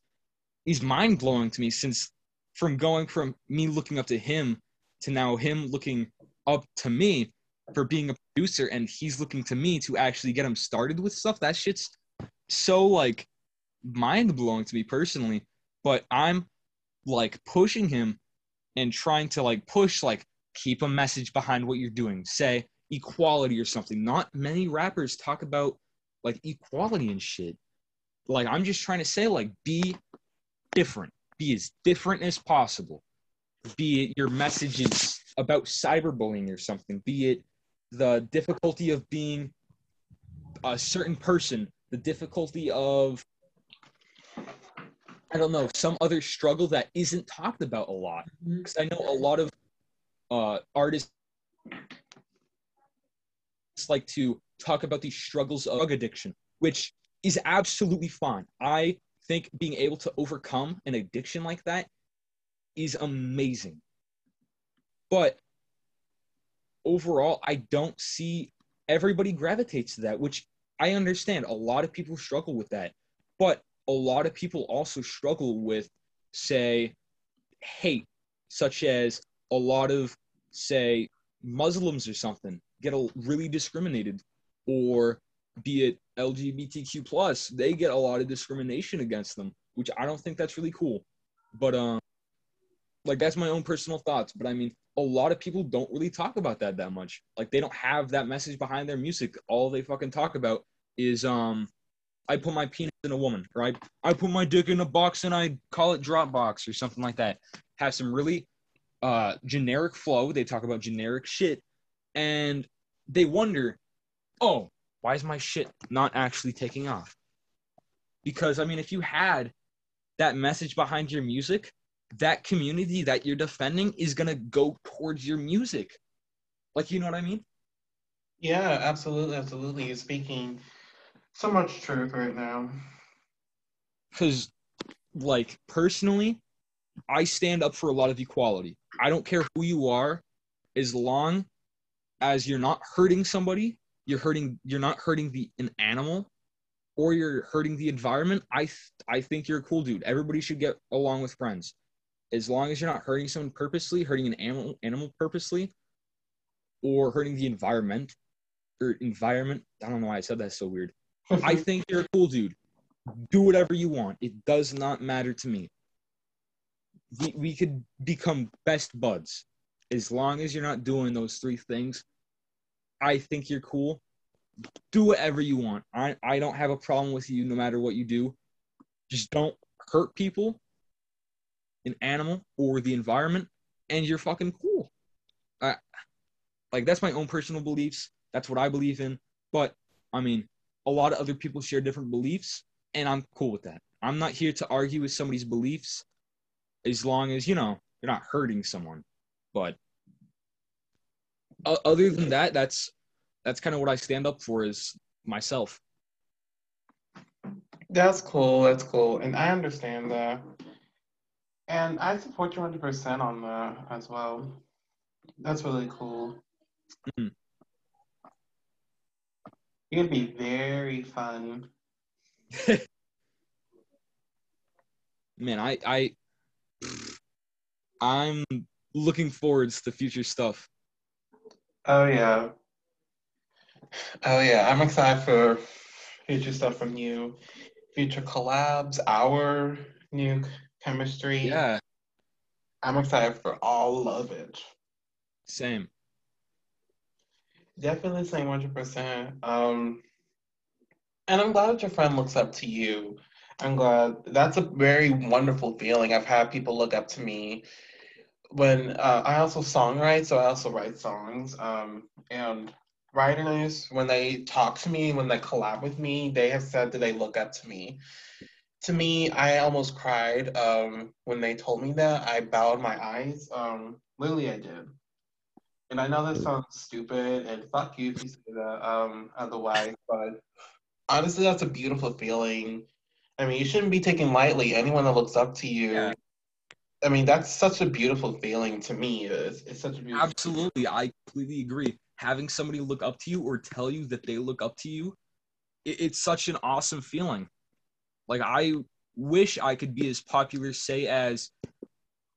is mind blowing to me since from going from me looking up to him to now him looking up to me for being a producer and he's looking to me to actually get him started with stuff. That shit's so like mind blowing to me personally. But I'm like pushing him and trying to like push like keep a message behind what you're doing. Say equality or something. Not many rappers talk about like equality and shit. Like I'm just trying to say like be different. Be as different as possible. Be it your message is about cyberbullying or something. Be it the difficulty of being a certain person, the difficulty of I don't know, some other struggle that isn't talked about a lot. Because I know a lot of uh, artists like to talk about the struggles of drug addiction, which is absolutely fine. I think being able to overcome an addiction like that is amazing. But overall, I don't see everybody gravitates to that, which I understand. A lot of people struggle with that. But a lot of people also struggle with, say, hate, such as a lot of, say, Muslims or something get a, really discriminated, or be it LGBTQ plus, they get a lot of discrimination against them, which I don't think that's really cool. But um, like that's my own personal thoughts. But I mean, a lot of people don't really talk about that that much. Like they don't have that message behind their music. All they fucking talk about is um, I put my penis in a woman, or I I put my dick in a box and I call it Dropbox or something like that. Have some really uh generic flow. They talk about generic shit, and they wonder, oh, why is my shit not actually taking off? Because I mean, if you had that message behind your music, that community that you're defending is gonna go towards your music. Like you know what I mean? Yeah, absolutely, absolutely. You're speaking so much truth right now. Because like personally, I stand up for a lot of equality. I don't care who you are, as long as you're not hurting somebody, you're hurting you're not hurting the an animal or you're hurting the environment. I th- I think you're a cool dude. Everybody should get along with friends. As long as you're not hurting someone purposely, hurting an animal animal purposely, or hurting the environment or environment. I don't know why I said that so weird. I think you're a cool dude. Do whatever you want. It does not matter to me. We, we could become best buds as long as you're not doing those three things. I think you're cool. Do whatever you want. I, I don't have a problem with you no matter what you do. Just don't hurt people, an animal, or the environment, and you're fucking cool. I, like, that's my own personal beliefs. That's what I believe in. But, I mean, a lot of other people share different beliefs, and I'm cool with that. I'm not here to argue with somebody's beliefs as long as, you know, you're not hurting someone. But other than that, that's that's kind of what I stand up for is myself. That's cool. That's cool. And I understand that. And I support you 100% on that as well. That's really cool. Mhm. Going to be very fun. Man, I I I'm looking forward to future stuff. Oh, yeah. Oh, yeah. I'm excited for future stuff from you, future collabs, our new chemistry. Yeah, I'm excited for all of it. same. Definitely same 100%. Um, and I'm glad that your friend looks up to you. I'm glad. That's a very wonderful feeling. I've had people look up to me when uh, I also songwrite, so I also write songs. Um, and writers, when they talk to me, when they collab with me, they have said that they look up to me. To me, I almost cried um, when they told me that. I bowed my eyes. Um, literally, I did. And I know this sounds stupid, and fuck you if you say that um, otherwise, but honestly, that's a beautiful feeling. I mean, you shouldn't be taken lightly. Anyone that looks up to you. Yeah. I mean, that's such a beautiful feeling to me. It's, it's such a beautiful. Absolutely, I completely agree. Having somebody look up to you or tell you that they look up to you, it, it's such an awesome feeling. Like I wish I could be as popular, say, as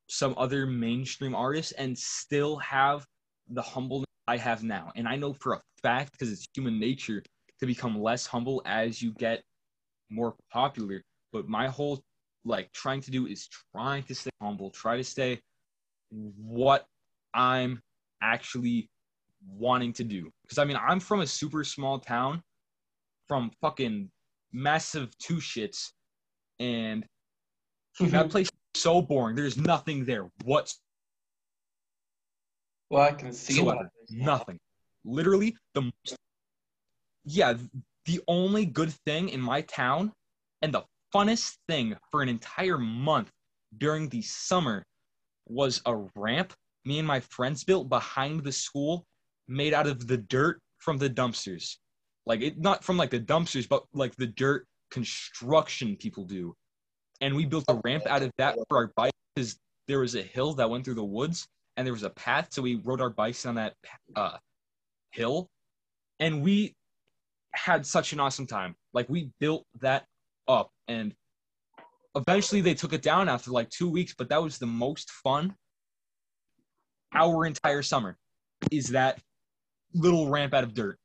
some other mainstream artists, and still have the humbleness I have now. And I know for a fact, because it's human nature, to become less humble as you get more popular. But my whole like trying to do is trying to stay humble, try to stay what I'm actually wanting to do. Because I mean, I'm from a super small town, from fucking Massachusetts, and mm-hmm. that place is so boring. There's nothing there. What's well, I can see whatsoever. Nothing. Literally the most yeah, the only good thing in my town and the funnest thing for an entire month during the summer was a ramp me and my friends built behind the school made out of the dirt from the dumpsters. Like it not from like the dumpsters, but like the dirt construction people do. And we built a ramp out of that for our bikes because there was a hill that went through the woods and there was a path. So we rode our bikes on that uh, hill. And we had such an awesome time. Like we built that up and eventually they took it down after like two weeks, but that was the most fun our entire summer is that little ramp out of dirt.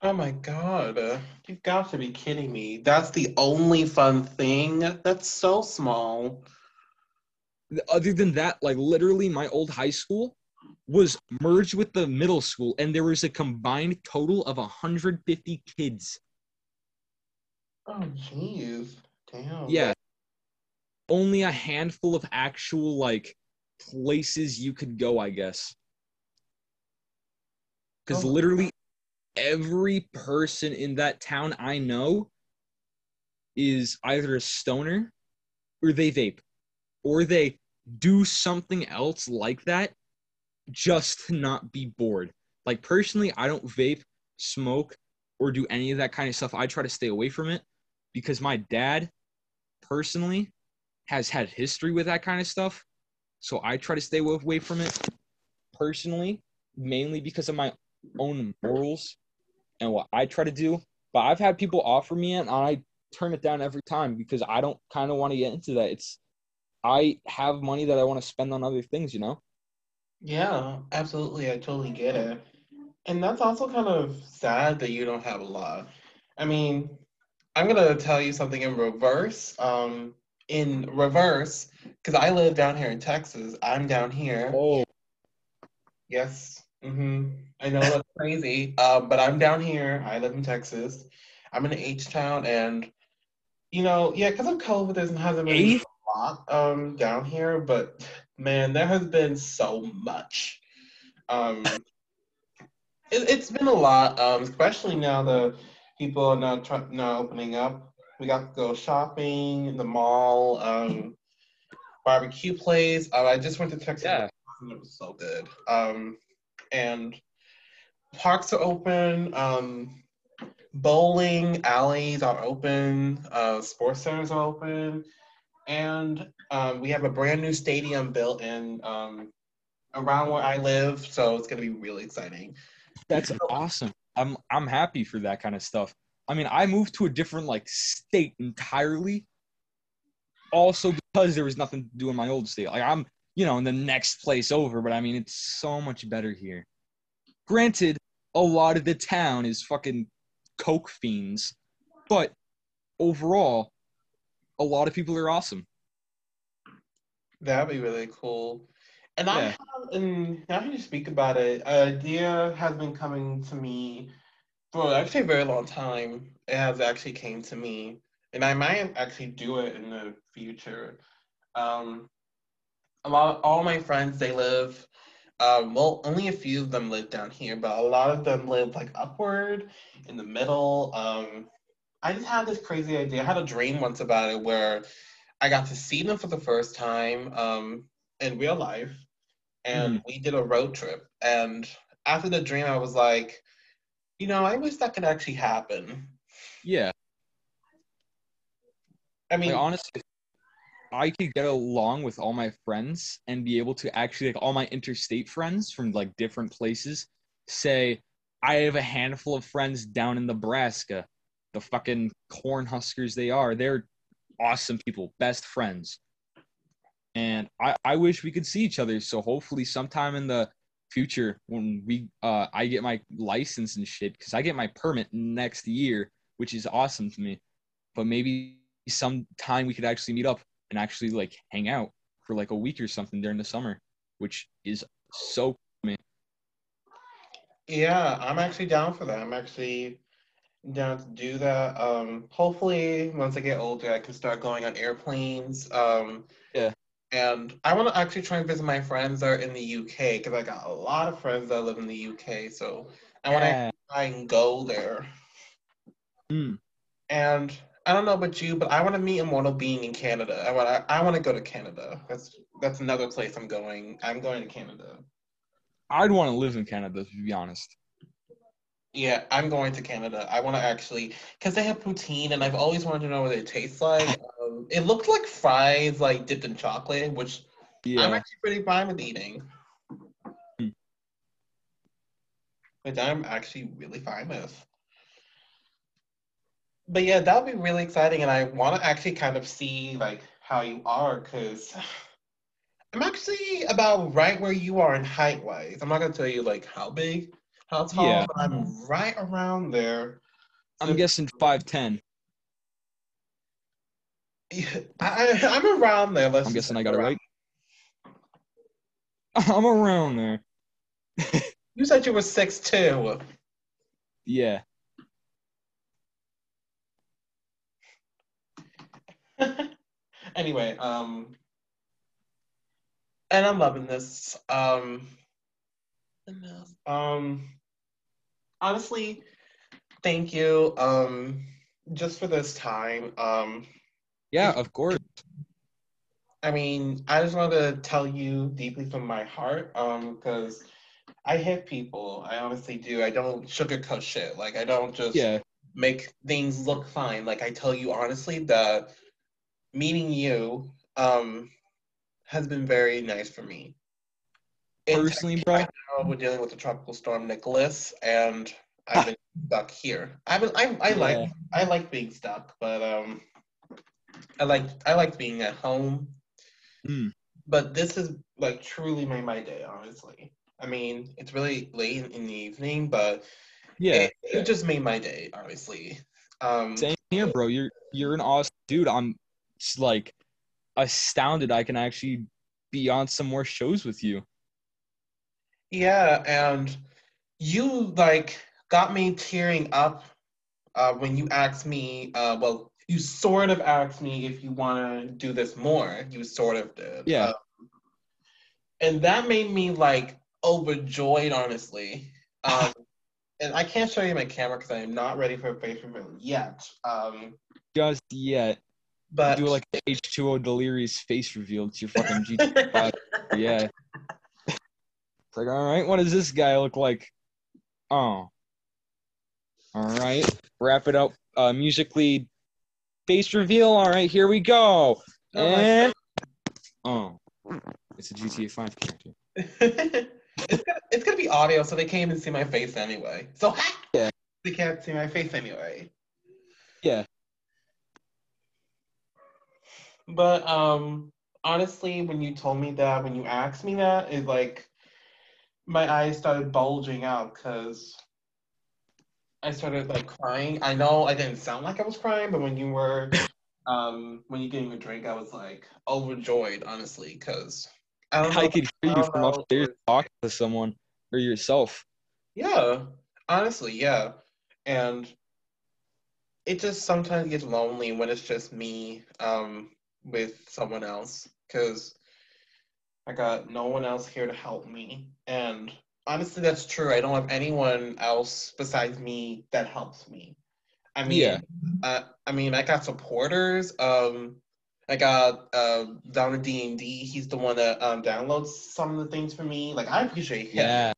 Oh my god. You've got to be kidding me. That's the only fun thing? That's so small. Other than that, like literally my old high school was merged with the middle school and there was a combined total of 150 kids. Oh jeez. Damn. Yeah. Only a handful of actual like places you could go, I guess. Because Oh. literally every person in that town I know is either a stoner or they vape or they do something else like that just to not be bored. Like personally, I don't vape, smoke, or do any of that kind of stuff. I try to stay away from it because my dad personally has had history with that kind of stuff. So I try to stay away from it personally, mainly because of my own morals and what I try to do. But I've had people offer me it and I turn it down every time because I don't kind of want to get into that. It's I have money that I want to spend on other things, you know? Yeah, absolutely. I totally get it. And that's also kind of sad that you don't have a lot. I mean, I'm gonna tell you something in reverse. Um, in reverse, because I live down here in Texas. I'm down here. Oh, Yes. Hmm I know that's crazy. Uh, but I'm down here. I live in Texas. I'm in H Town, and you know, yeah, because of COVID, there hasn't been a lot um down here. But man, there has been so much. Um, it, it's been a lot. Um, especially now the people are now try, now opening up. We got to go shopping the mall. Um, barbecue place. Uh, I just went to Texas. yeah. and It was so good. Um, and parks are open. Um, bowling alleys are open. Uh, sports centers are open, and um, we have a brand new stadium built in um, around where I live. So it's gonna be really exciting. That's awesome. I'm I'm happy for that kind of stuff. I mean, I moved to a different like state entirely. Also because there was nothing to do in my old state. Like I'm, you know, in the next place over, but I mean it's so much better here. Granted, a lot of the town is fucking coke fiends, but overall, a lot of people are awesome. That'd be really cool. And I have, and now that you speak about it, an idea has been coming to me for actually a very long time. It has actually came to me. and I might actually do it in the future. Um, lot, all my friends, they live. Um, well, only a few of them live down here, but a lot of them live like upward in the middle. Um, I just had this crazy idea. I had a dream once about it where I got to see them for the first time um, in real life, and we did a road trip. And after the dream, I was like, you know, I wish that could actually happen. Yeah. I mean, Like honestly, I could get along with all my friends and be able to actually like all my interstate friends from like different places say I have a handful of friends down in Nebraska, the fucking corn huskers they are. They're awesome people, best friends. And I, I wish we could see each other. So hopefully sometime in the future when we uh I get my license and shit, because I get my permit next year, which is awesome to me. But maybe sometime we could actually meet up and actually like hang out for like a week or something during the summer, which is so yeah, I'm actually down for that. I'm actually down to do that. Um, hopefully, once I get older, I can start going on airplanes. Um, Yeah. And I want to actually try and visit my friends that are in the UK because I got a lot of friends that live in the UK. So I want to Yeah. try and go there. Hmm. And I don't know about you, but I want to meet Immortal Being in Canada. I want to. I want to go to Canada. That's that's another place I'm going. I'm going to Canada. I'd want to live in Canada to be honest. Yeah, I'm going to Canada. I want to actually, because they have poutine, and I've always wanted to know what it tastes like. Um, it looked like fries, like dipped in chocolate, which I'm actually pretty fine with eating. Hmm. Which I'm actually really fine with. But yeah, that would be really exciting, and I want to actually kind of see like how you are, because I'm actually about right where you are in height wise. I'm not gonna tell you like how big, how tall, Yeah. but I'm right around there. I'm guessing five ten. I, I'm around there. Let's I'm guessing I got it right. I'm around there. You said you were six two. Yeah. anyway, um, and I'm loving this. Um, um, honestly, thank you. Um, just for this time. Um, Yeah, of course. I mean, I just want to tell you deeply from my heart, um, because I hit people. I honestly do. I don't sugarcoat shit. Like I don't just Yeah. make things look fine. Like I tell you honestly that meeting you um has been very nice for me. In Personally, Texas bro. right now, we're dealing with the tropical storm Nicholas, and I've been stuck here. I've been, I, I like I like being stuck, but um, I like I like being at home. Mm. But this has like truly made my day. Honestly, I mean, it's really late in, the evening, but Yeah. it, it just made my day. Honestly, um, Same here, bro. You're you're an awesome dude. I'm like astounded I can actually be on some more shows with you. Yeah, and you like got me tearing up uh, when you asked me. Uh, well, you sort of asked me if you want to do this more. You sort of did. Yeah. Uh, and that made me like overjoyed, honestly. Um, and I can't show you my camera because I am not ready for a face reveal yet. Um, Just yet. But Do like the H2O delirious face reveal. It's your fucking GTA. yeah. It's like, all right, what does this guy look like? Oh. All right. Wrap it up uh, musically. Face reveal. All right, here we go. Oh And oh, it's a GTA 5 character. it's gonna it's gonna be audio, so they can't even see my face anyway. So Yeah. they can't see my face anyway. Yeah. But um, honestly, when you told me that, when you asked me that, it like my eyes started bulging out because I started like crying. I know I didn't sound like I was crying, but when you were um when you gave me a drink, I was like overjoyed, honestly, because I don't know. I could hear you from upstairs talking to someone or yourself. Yeah, honestly, yeah. And it just sometimes gets lonely when it's just me um, with someone else because I got no one else here to help me. And honestly, that's true. I don't have anyone else besides me that helps me. I mean, Yeah. uh, I mean, I got supporters. Um, I got uh, down to D and D. He's the one that um, downloads some of the things for me. Like I appreciate him. Yeah.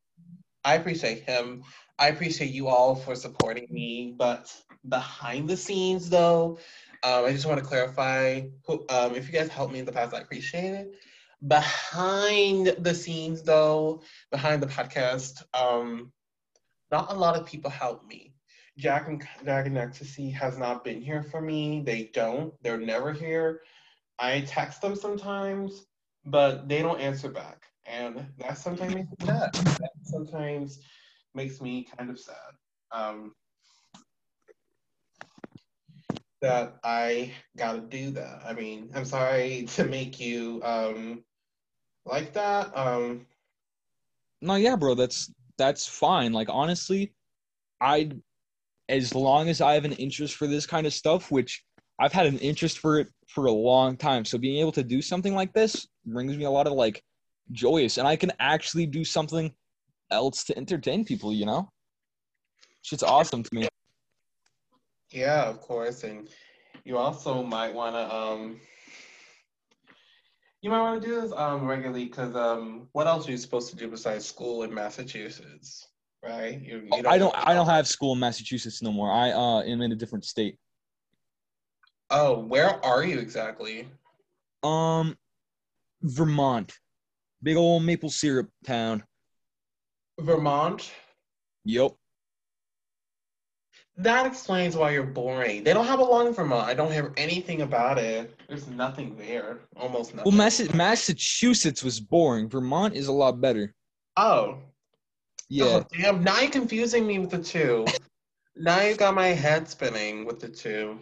I appreciate him. I appreciate you all for supporting me. But behind the scenes, though, um, I just want to clarify who, um, if you guys helped me in the past, I appreciate it. Behind the scenes, though, behind the podcast, um, not a lot of people help me. Jack and Jack and Ecstasy has not been here for me. They don't. They're never here. I text them sometimes, but they don't answer back, and that sometimes makes me sad. That sometimes makes me kind of sad. Um, that I gotta do that. I mean, I'm sorry to make you um, like that. Um, No, yeah, bro, that's that's fine. Like honestly, I as long as I have an interest for this kind of stuff, which I've had an interest for it for a long time. So being able to do something like this brings me a lot of like joyous and I can actually do something else to entertain people, you know? Shit's awesome to me. Yeah, of course, and you also might want to um, you might want to do this um regularly because um, what else are you supposed to do besides school in Massachusetts, right? You, you I don't I don't have school in Massachusetts no more. I uh am in a different state. Oh, where are you exactly? Um Vermont. Big old maple syrup town. Vermont. Yep. That explains why you're boring. They don't have a in Vermont. I don't hear anything about it. There's nothing there. Almost nothing. Well, Massa- Massachusetts was boring. Vermont is a lot better. Oh. Yeah. Oh, damn. Now you're confusing me with the two. now you got my head spinning with the two.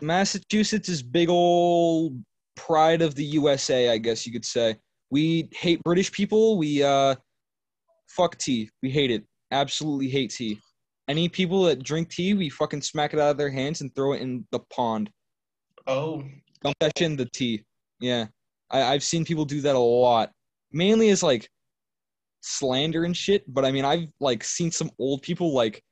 Massachusetts is big old pride of the USA, I guess you could say. We hate British people. We uh fuck tea. We hate it. Absolutely hate tea. Any people that drink tea, we fucking smack it out of their hands and throw it in the pond. Oh. Dump that shit in the tea. Yeah. I, I've seen people do that a lot. Mainly as like slander and shit, but I mean I've like seen some old people like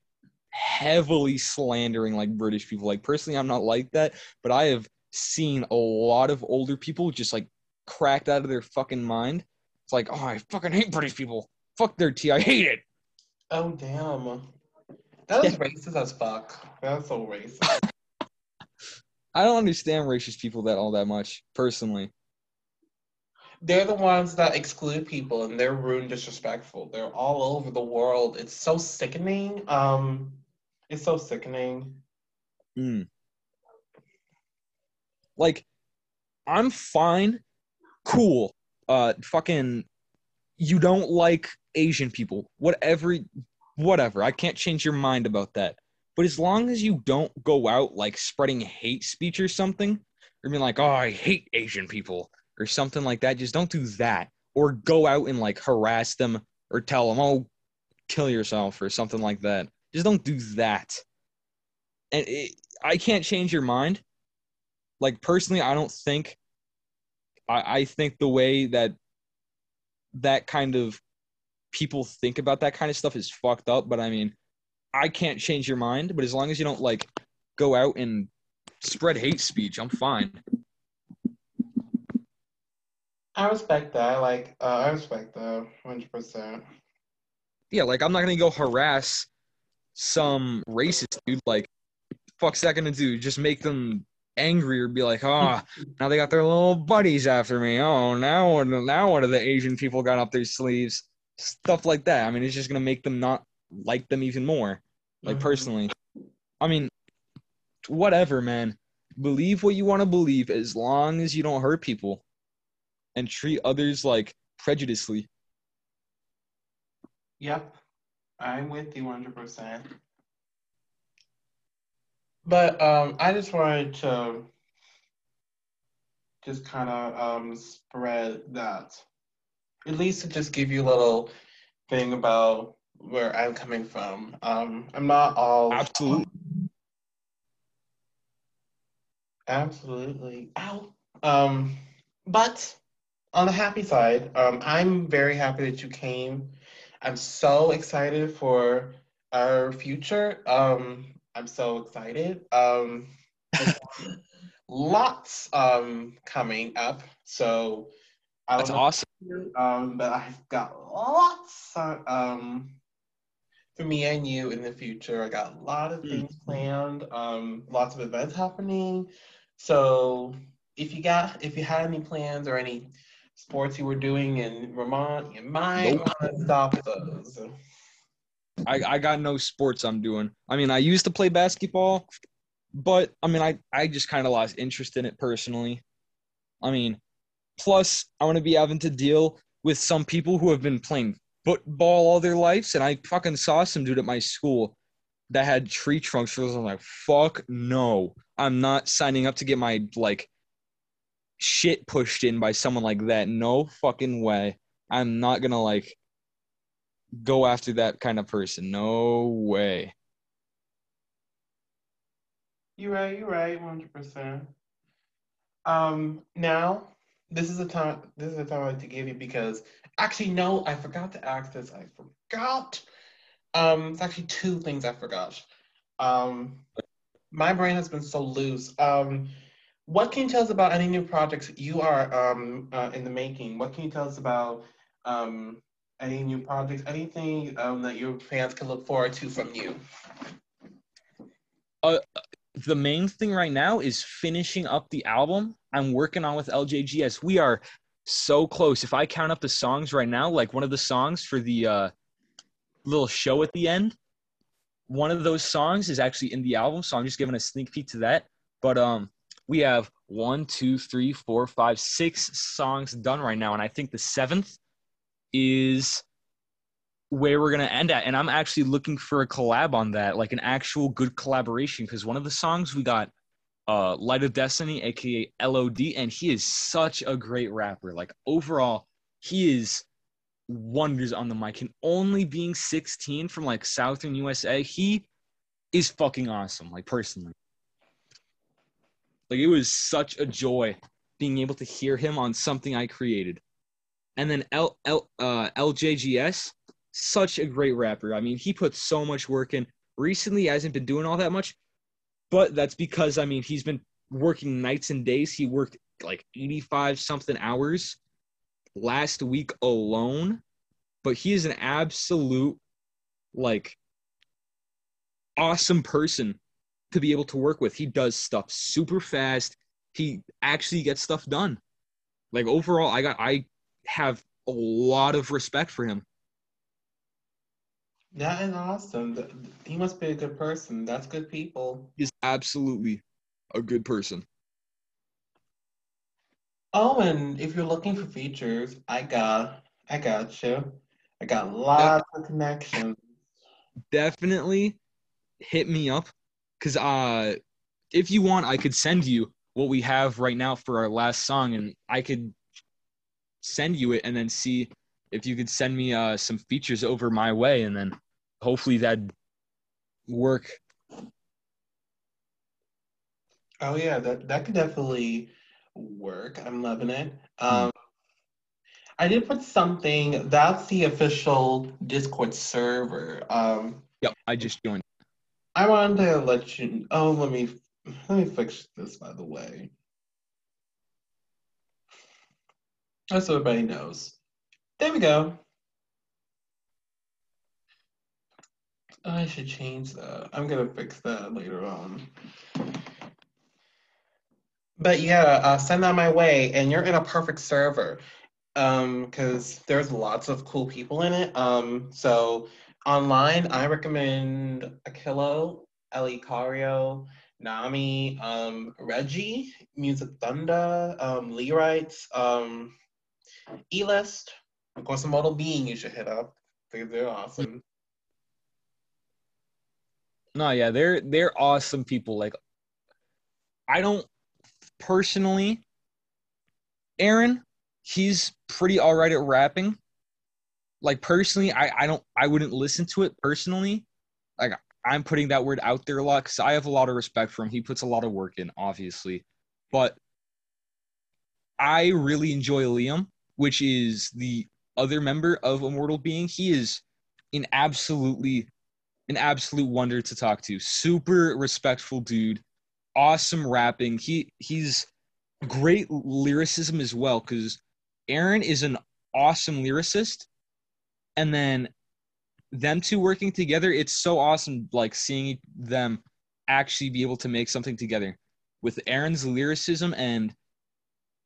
heavily slandering like British people. Like personally I'm not like that, but I have seen a lot of older people just like cracked out of their fucking mind. It's like, oh I fucking hate British people. Fuck their tea. I hate it. Oh, damn. That is racist as fuck. That's so racist. I don't understand racist people that all that much, personally. They're the ones that exclude people and they're rude and disrespectful. They're all over the world. It's so sickening. Um, it's so sickening. Mm. Like, I'm fine, cool. Uh, fucking, you don't like Asian people, whatever, whatever. I can't change your mind about that. But as long as you don't go out like spreading hate speech or something, or being like, oh, I hate Asian people or something like that, just don't do that. Or go out and like harass them or tell them, oh, kill yourself or something like that. Just don't do that. And it, I can't change your mind. Like personally, I don't think. I, I think the way that that kind of people think about that kind of stuff is fucked up. But I mean, I can't change your mind. But as long as you don't like go out and spread hate speech, I'm fine. I respect that. Like, uh, I respect that 100%. Yeah, like I'm not gonna go harass some racist dude. Like, fuck's that gonna do? Just make them angry or be like, oh, now they got their little buddies after me. Oh, now? Now what are the Asian people got up their sleeves? Stuff like that. I mean, it's just gonna make them not like them even more. Like Mhm. personally, I mean, whatever, man. Believe what you want to believe as long as you don't hurt people and treat others like prejudicely. Yep. I'm with you 100%. But um, I just wanted to just kind of um, spread that. At least to just give you a little thing about where I'm coming from. Um, I'm not all Absolutely. Absolutely. Ow. Um, but on the happy side, um, I'm very happy that you came. I'm so excited for our future. Um, I'm so excited. Um, lots um coming up. So I That's awesome. um, but I've got lots uh, um for me and you in the future. I got a lot of Mm. things planned, um, lots of events happening. So if you got if you had any plans or any sports you were doing in Vermont, you might Nope. want to stop those. I, I got no sports I'm doing. I mean, I used to play basketball, but I mean, I, I just kind of lost interest in it personally. I mean, plus, I want to be having to deal with some people who have been playing football all their lives, and I fucking saw some dude at my school that had tree trunks for those. I'm like, fuck no. I'm not signing up to get my, like, shit pushed in by someone like that. No fucking way. I'm not gonna, like, go after that kind of person. No way. You're right. You're right. One hundred percent. Um, now this is a time. This is a time I like to give you because actually, no, I forgot to ask this. I forgot. Um, it's actually two things I forgot. Um, my brain has been so loose. Um, what can you tell us about any new projects you are um uh, in the making? What can you tell us about um any new projects? Anything um that your fans can look forward to from you? Uh, the main thing right now is finishing up the album I'm working on with LJGS. We are so close. If I count up the songs right now, like one of the songs for the uh, little show at the end, one of those songs is actually in the album. So I'm just giving a sneak peek to that. But um, we have one, two, three, four, five, six songs done right now, and I think the seventh is where we're gonna end at. And I'm actually looking for a collab on that, like an actual good collaboration. Because one of the songs we got, uh, Light of Destiny, aka LOD, and he is such a great rapper. Like overall, he is wonders on the mic. And only being 16 from like Southern USA, he is fucking awesome. Like personally, like it was such a joy being able to hear him on something I created. And then L, L uh, LJGS, such a great rapper. I mean, he puts so much work in. Recently, hasn't been doing all that much, but that's because I mean he's been working nights and days. He worked like 85 something hours last week alone, but he is an absolute like awesome person to be able to work with. He does stuff super fast. He actually gets stuff done. Like overall, I got I have a lot of respect for him. That is awesome. He must be a good person. That's good people. He's absolutely a good person. Oh, and if you're looking for features, I got, I got you. I got lots of connections. Definitely hit me up because uh, if you want, I could send you what we have right now for our last song, and I could send you it and then see if you could send me uh, some features over my way, and then hopefully that'd work. Oh yeah, that that could definitely work. I'm loving it. Um, I did put something. That's the official Discord server. Um, Yep, I just joined. I wanted to let you. Oh, let me let me fix this. By the way, just so everybody knows. There we go. I should change that. I'm gonna fix that later on. But yeah, uh, send that my way, and you're in a perfect server, um, because there's lots of cool people in it. Um, so online, I recommend Akilo, Ellie Cario, Nami, um, Reggie, Music Thunder, um, Lee Wrights, um, E-List, of course, model being you should hit up they're awesome. No, yeah, they're they're awesome people. Like, I don't personally, Aaron, he's pretty all right at rapping. Like personally, I I don't I wouldn't listen to it personally. Like I'm putting that word out there a lot because I have a lot of respect for him. He puts a lot of work in, obviously. but I really enjoy Liam, which is the other member of Immortal Being. He is an absolutely an absolute wonder to talk to. Super respectful dude. Awesome rapping. He he's great lyricism as well cuz Aaron is an awesome lyricist and then them two working together it's so awesome like seeing them actually be able to make something together with Aaron's lyricism and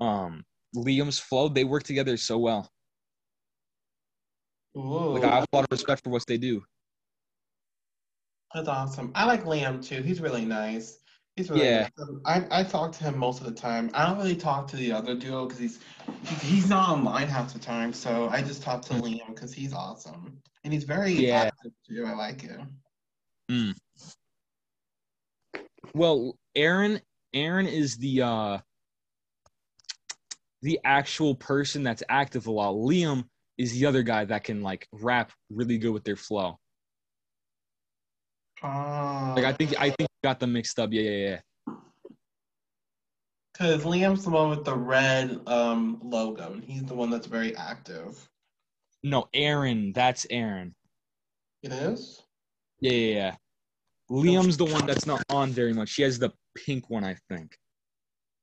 um Liam's flow they work together so well Ooh, like I have a lot of respect for what they do that's awesome. I like Liam too. He's really nice. He's really Yeah. nice. Um, I I talk to him most of the time. I don't really talk to the other duo because he's, he's he's not online half the time. So I just talk to Liam because he's awesome and he's very Yeah. active too. I like him. Mm. Well, Aaron Aaron is the uh the actual person that's active a lot. Liam is the other guy that can like rap really good with their flow. Oh, Like I think I think you got them mixed up. Yeah, yeah, yeah. because Liam's the one with the red um logo, and he's the one that's very active. No, Aaron, that's Aaron. It is. Yeah, yeah, yeah. Liam's the one that's not on very much. She has the pink one, I think.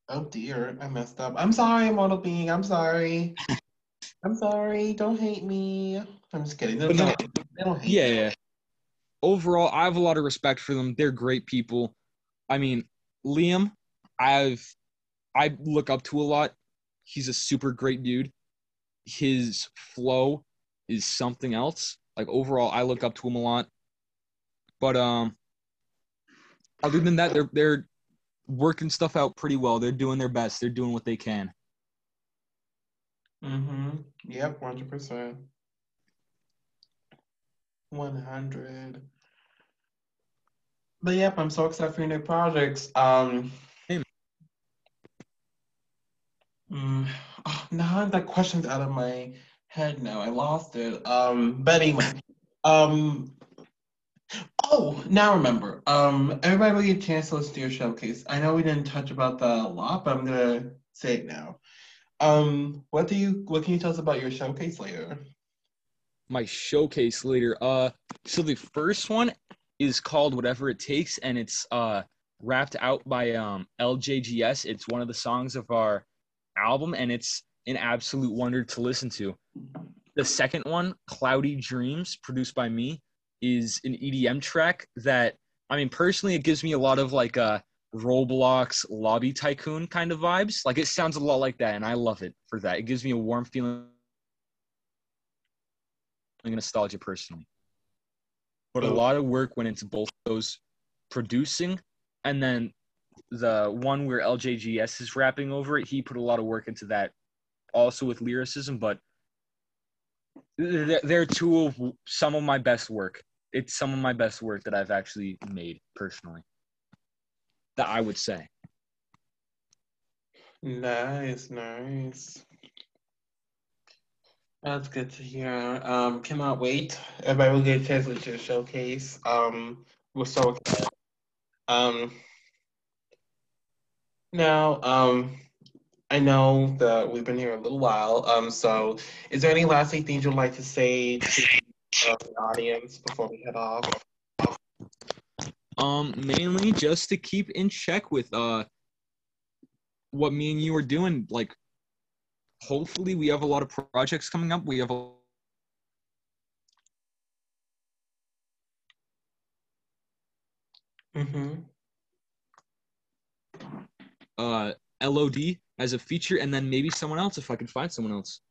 Oh dear, I messed up. I'm sorry, Immortal Being. I'm sorry. I'm sorry. Don't hate me. I'm just kidding. They But no, they don't hate Yeah, me. yeah. Overall, I have a lot of respect for them. They're great people. I mean, Liam, I've I look up to a lot. He's a super great dude. His flow is something else. Like overall, I look up to him a lot. But um, other than that, they're they're working stuff out pretty well. They're doing their best. They're doing what they can. Mm-hmm. Yep, 100%. 100. But yep, I'm so excited for your new projects. Um, Same. mm, oh, now that question's out of my head now. I lost it. Um, but anyway. Um, oh, now remember. Um, everybody will get a chance to listen to your showcase. I know we didn't touch about that a lot, but I'm gonna say it now. Um, what do you what can you tell us about your showcase later? My showcase later. Uh, so the first one is called Whatever It Takes, and it's uh rapped out by um LJGS. It's one of the songs of our album, and it's an absolute wonder to listen to. The second one, Cloudy Dreams, produced by me, is an EDM track that I mean personally it gives me a lot of like uh Roblox lobby tycoon kind of vibes. Like it sounds a lot like that, and I love it for that. It gives me a warm feeling nostalgia personally. But a Oh. lot of work went into both those producing and then the one where LJGS is rapping over it, he put a lot of work into that also with lyricism, but they're they're two of some of my best work. It's some of my best work that I've actually made personally. That I would say. Nice, nice. That's good to hear. Um, cannot wait. Everybody will get a chance to showcase. Um, we're so excited. Um, now, um, I know that we've been here a little while. Um, so is there any lasting things you'd like to say to uh, the audience before we head off? Um, mainly just to keep in check with uh what me and you are doing. Like, hopefully, we have a lot of projects coming up. We have a Mm-hmm. uh LOD as a feature, and then maybe someone else if I can find someone else.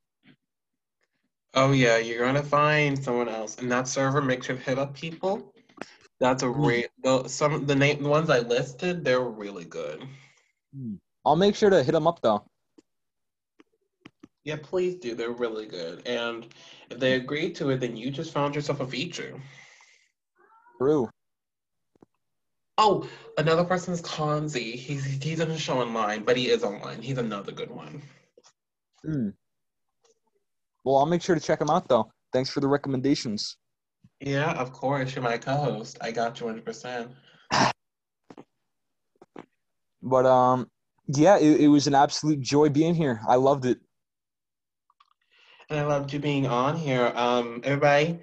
Oh yeah, you're gonna find someone else, and that server makes sure to hit up people. That's a Hmm. real. The, some the name the ones I listed, they're really good. I'll make sure to hit them up though. Yeah, please do. They're really good, and if they agree to it, then you just found yourself a feature. True. Oh, another person is Kanzi. He's he doesn't show online, but he is online. He's another good one. Hmm. Well, I'll make sure to check him out though. Thanks for the recommendations. Yeah, of course. You're my co-host. I got you 100%. But um, yeah, it, it was an absolute joy being here. I loved it. And I loved you being on here. Um, everybody,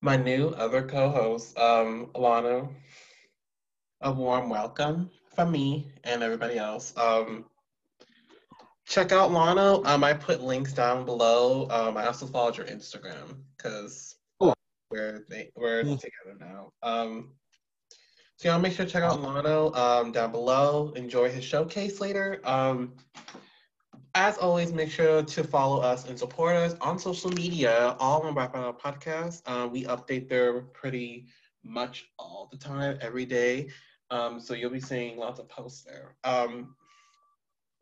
my new other co-host, um, Alana, a warm welcome from me and everybody else. Um, check out Lono. Um, I put links down below. Um, I also followed your Instagram because Cool. we're they, we're Yeah. together now. Um, so y'all make sure to check out Lono um, down below. Enjoy his showcase later. Um, as always, make sure to follow us and support us on social media, all on Wrap Out Podcast. Um, we update there pretty much all the time, every day. Um, so you'll be seeing lots of posts there. Um,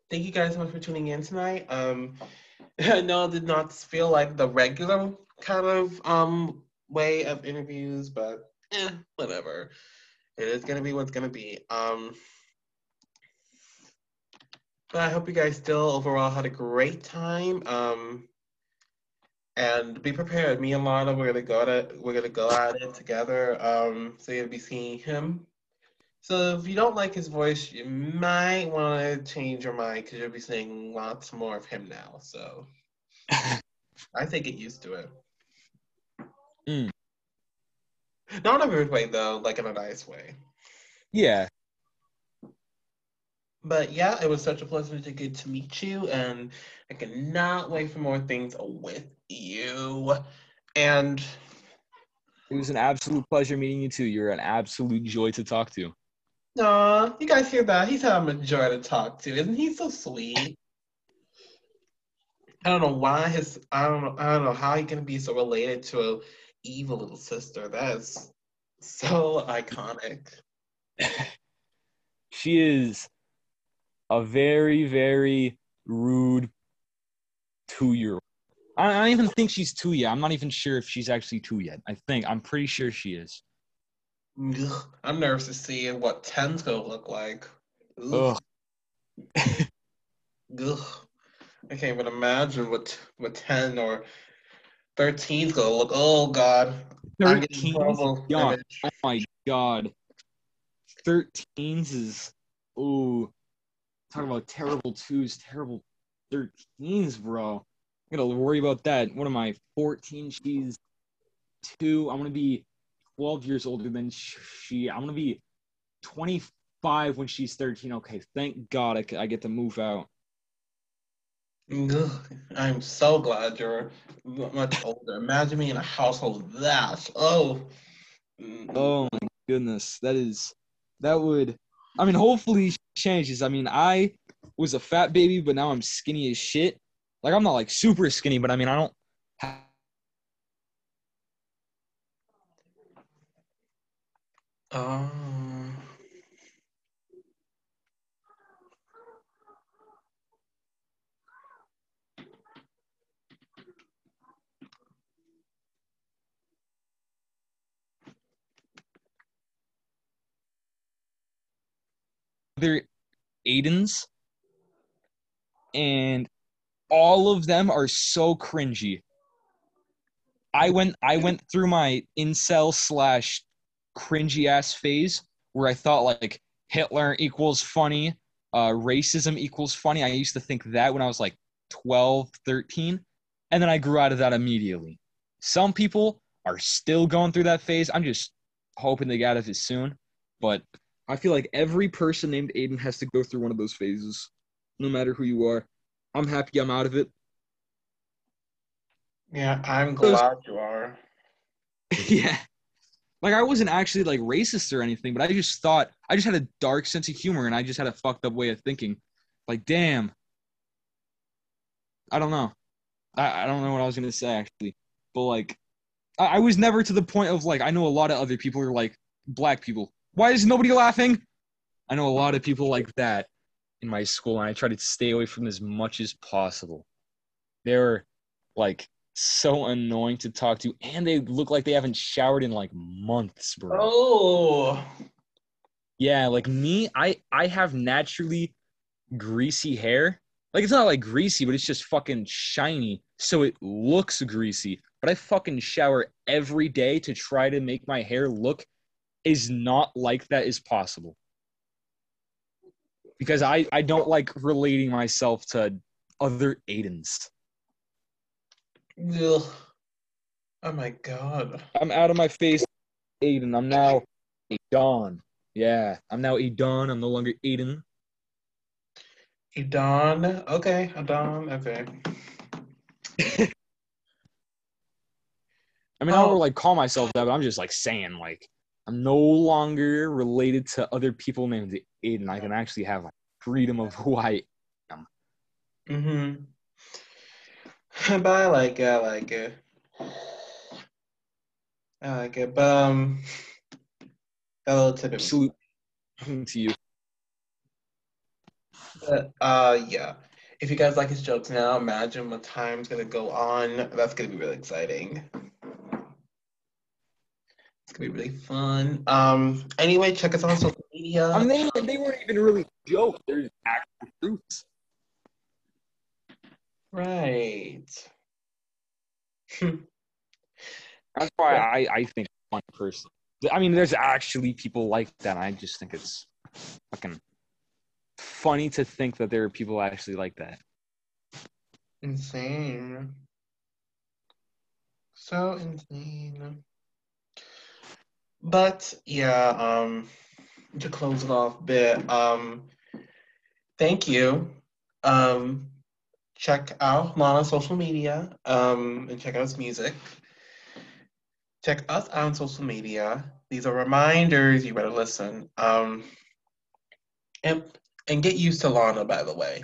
thank you guys so much for tuning in tonight. Um, I know it did not feel like the regular kind of um, way of interviews, but eh, whatever. It is gonna be what's gonna be. Um, but I hope you guys still overall had a great time. Um, and be prepared. Me and Lono, we're gonna go at it. We're gonna go at it together. Um, so you'll be seeing him. So if you don't like his voice, you might want to change your mind because you'll be seeing lots more of him now. So I say get used to it. Mm. Not in a rude way though, like in a nice way. Yeah. But yeah, it was such a pleasure to get to meet you, and I cannot wait for more things with you. And It was an absolute pleasure meeting you too. You're an absolute joy to talk to. Aw, you guys hear that? He's having a joy to talk to. Isn't he so sweet? I don't know why his I don't know I don't know how he can be so related to a evil little sister. That is so iconic. She is a very, very rude two year old. I, don't even think she's two yet. I'm not even sure if she's actually two yet. I think I'm pretty sure she is. Ugh, I'm nervous to see what 10's gonna look like. Ugh. Ugh. Ugh. I can't even imagine what what 10 or 13's gonna look. Oh god. 13s? horrible Oh my god. 13s is ooh. Talking about terrible twos, terrible 13s, bro. I gotta worry about that. What am I? 14, she's two. I'm gonna be 12 years older than she. I'm gonna be 25 when she's 13. Okay, thank God I get to move out. I'm so glad you're much older. Imagine me in a household that. Oh. Oh my goodness, that is that would. I mean, hopefully she changes. I mean, I was a fat baby, but now I'm skinny as shit. Like I'm not like super skinny, but I mean I don't. Um, other Aidens, and all of them are so cringy. I went I went through my incel slash cringy ass phase where I thought like Hitler equals funny, uh, racism equals funny. I used to think that when I was like 12, 13, and then I grew out of that immediately. Some people are still going through that phase. I'm just hoping they get out of it soon, but I feel like every person named Aiden has to go through one of those phases, no matter who you are. I'm happy I'm out of it. yeah, I'm glad you are. yeah. Like I wasn't actually like racist or anything, but I just thought I just had a dark sense of humor and I just had a fucked up way of thinking. Like, damn. I don't know. I, I don't know what I was gonna say actually. But like I, I was never to the point of like I know a lot of other people are like black people. Why is nobody laughing? I know a lot of people like that in my school and I try to stay away from as much as possible. They're like so annoying to talk to, and they look like they haven't showered in like months, bro. Oh. Yeah, like me, I I have naturally greasy hair. Like it's not like greasy, but it's just fucking shiny, so it looks greasy. But I fucking shower every day to try to make my hair look as not like that is possible. because I I don't like relating myself to other Aidens. Ugh. Oh my god. I'm out of my face, Aiden. I'm now a Don. Yeah, I'm now a Don. I'm no longer Aiden. Adon. Okay, Adon. Okay. I mean, I Oh. don't like call myself that, but I'm just like saying like I'm no longer related to other people named Aiden. I can actually have like, freedom of who I. Mm-hmm. But I like it. I like it. I like it. But um, a little tip. Salute to you. But uh, yeah. If you guys like his jokes now, imagine what time's gonna go on. That's gonna be really exciting. It's gonna be really fun. Um. Anyway, check us out on social media. I mean, they, they weren't even really jokes. They're actual truths. right. That's why I, I think one person. I mean, there's actually people like that. I just think it's fucking funny to think that there are people actually like that. Insane. So insane. But yeah, um to close it off a bit, um thank you. Um check out Lono's social media, um, and check out his music. Check us out on social media. These are reminders, you better listen. Um and and get used to Lana, by the way.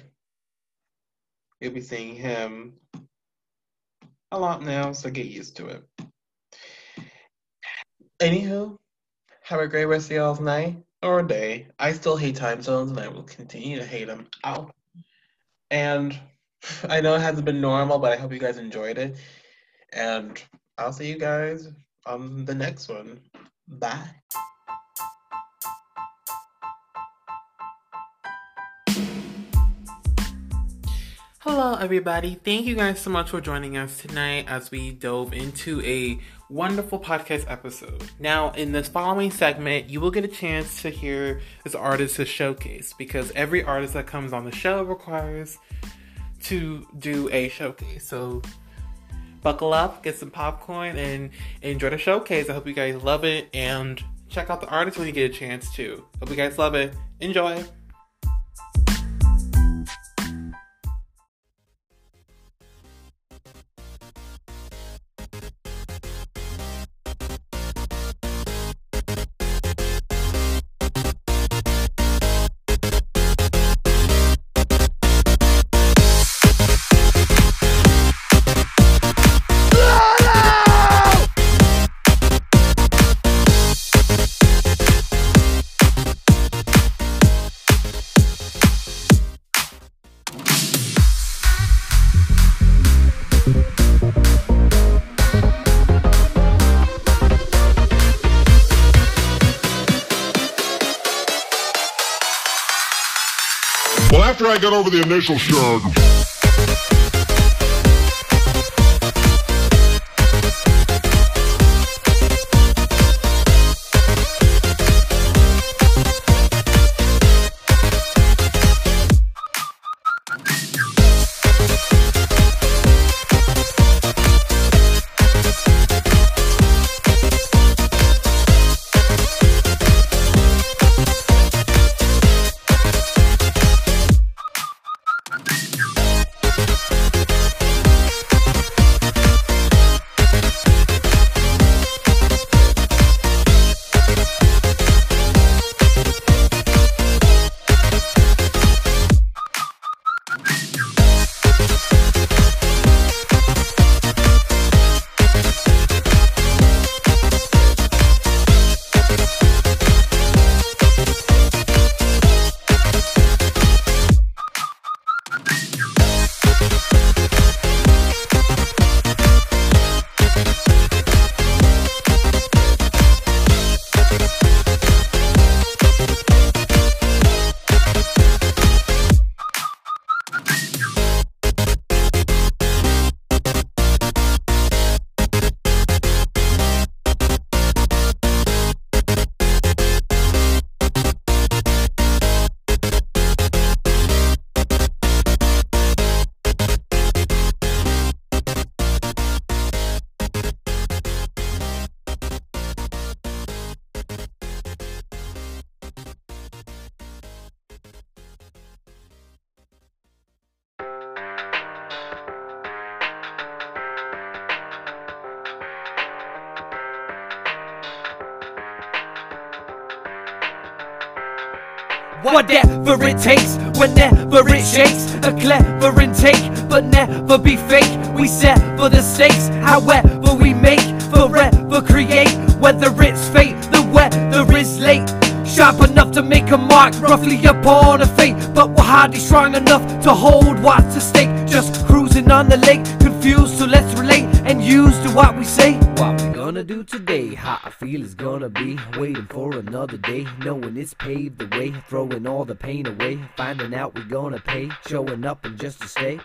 You'll be seeing him a lot now, so get used to it. Anywho, have a great rest of y'all's night or day. I still hate time zones and I will continue to hate them out. And I know it hasn't been normal, but I hope you guys enjoyed it. And I'll see you guys on the next one. Bye. Hello, everybody. Thank you guys so much for joining us tonight as we dove into a wonderful podcast episode. Now, in this following segment, you will get a chance to hear this artist's showcase because every artist that comes on the show requires to do a showcase. So, buckle up, get some popcorn, and enjoy the showcase. I hope you guys love it and check out the artist when you get a chance to. Hope you guys love it. Enjoy. After I got over the initial shock, Whatever it takes, whenever it shakes, a clever intake, but never be fake. We set for the stakes, however we make, forever create. Whether it's fate, the weather is late. Sharp enough to make a mark, roughly upon a fate, but we're hardly strong enough to hold what's at stake. Just cruising on the lake, confused, so let's relate and use to what we say. What we gonna do today? How I feel is gonna be. Waiting for another day, knowing it's paved the way, throwing all the pain away, finding out we're gonna pay, showing up and just to stay.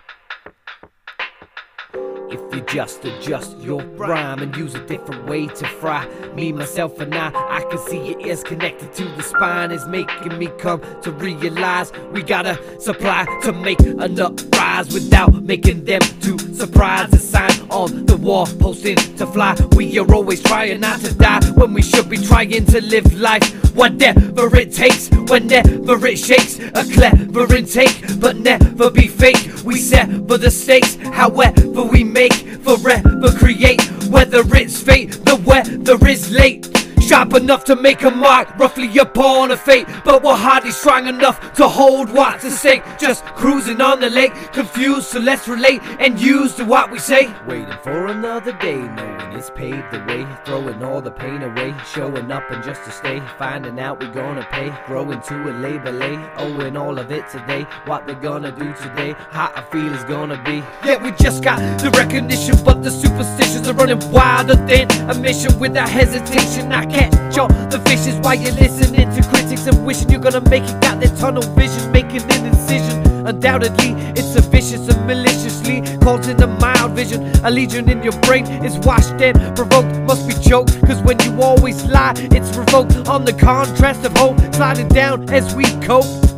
You just adjust your rhyme and use a different way to fry me, myself, and I, I can see your ears connected to the spine is making me come to realize we gotta supply to make enough rise without making them too surprised. A sign on the wall posting to fly. We are always trying not to die when we should be trying to live life. Whatever it takes, whenever it shakes, a clever intake, but never be fake. We set for the stakes, however we make, forever create. Whether it's fate, the weather is late. Sharp enough to make a mark, roughly upon a fate. But we're hardly strong enough to hold what's at stake. Just cruising on the lake, confused, so let's relate and use to what we say. Waiting for another day, knowing it's paved the way. Throwing all the pain away, showing up and just to stay. Finding out we're gonna pay, growing to a labor A. Owing all of it today, what they're gonna do today, how I feel is gonna be. Yeah, we just got the recognition, but the superstitions are running wilder than a mission without hesitation. I catch all the visions while you're listening to critics and wishing you're gonna make it. Got that tunnel vision, making an incision. Undoubtedly, it's a vicious and maliciously causing a mild vision. A legion in your brain is washed and provoked. Must be joke, cause when you always lie, it's revoked on the contrast of hope. Sliding down as we cope.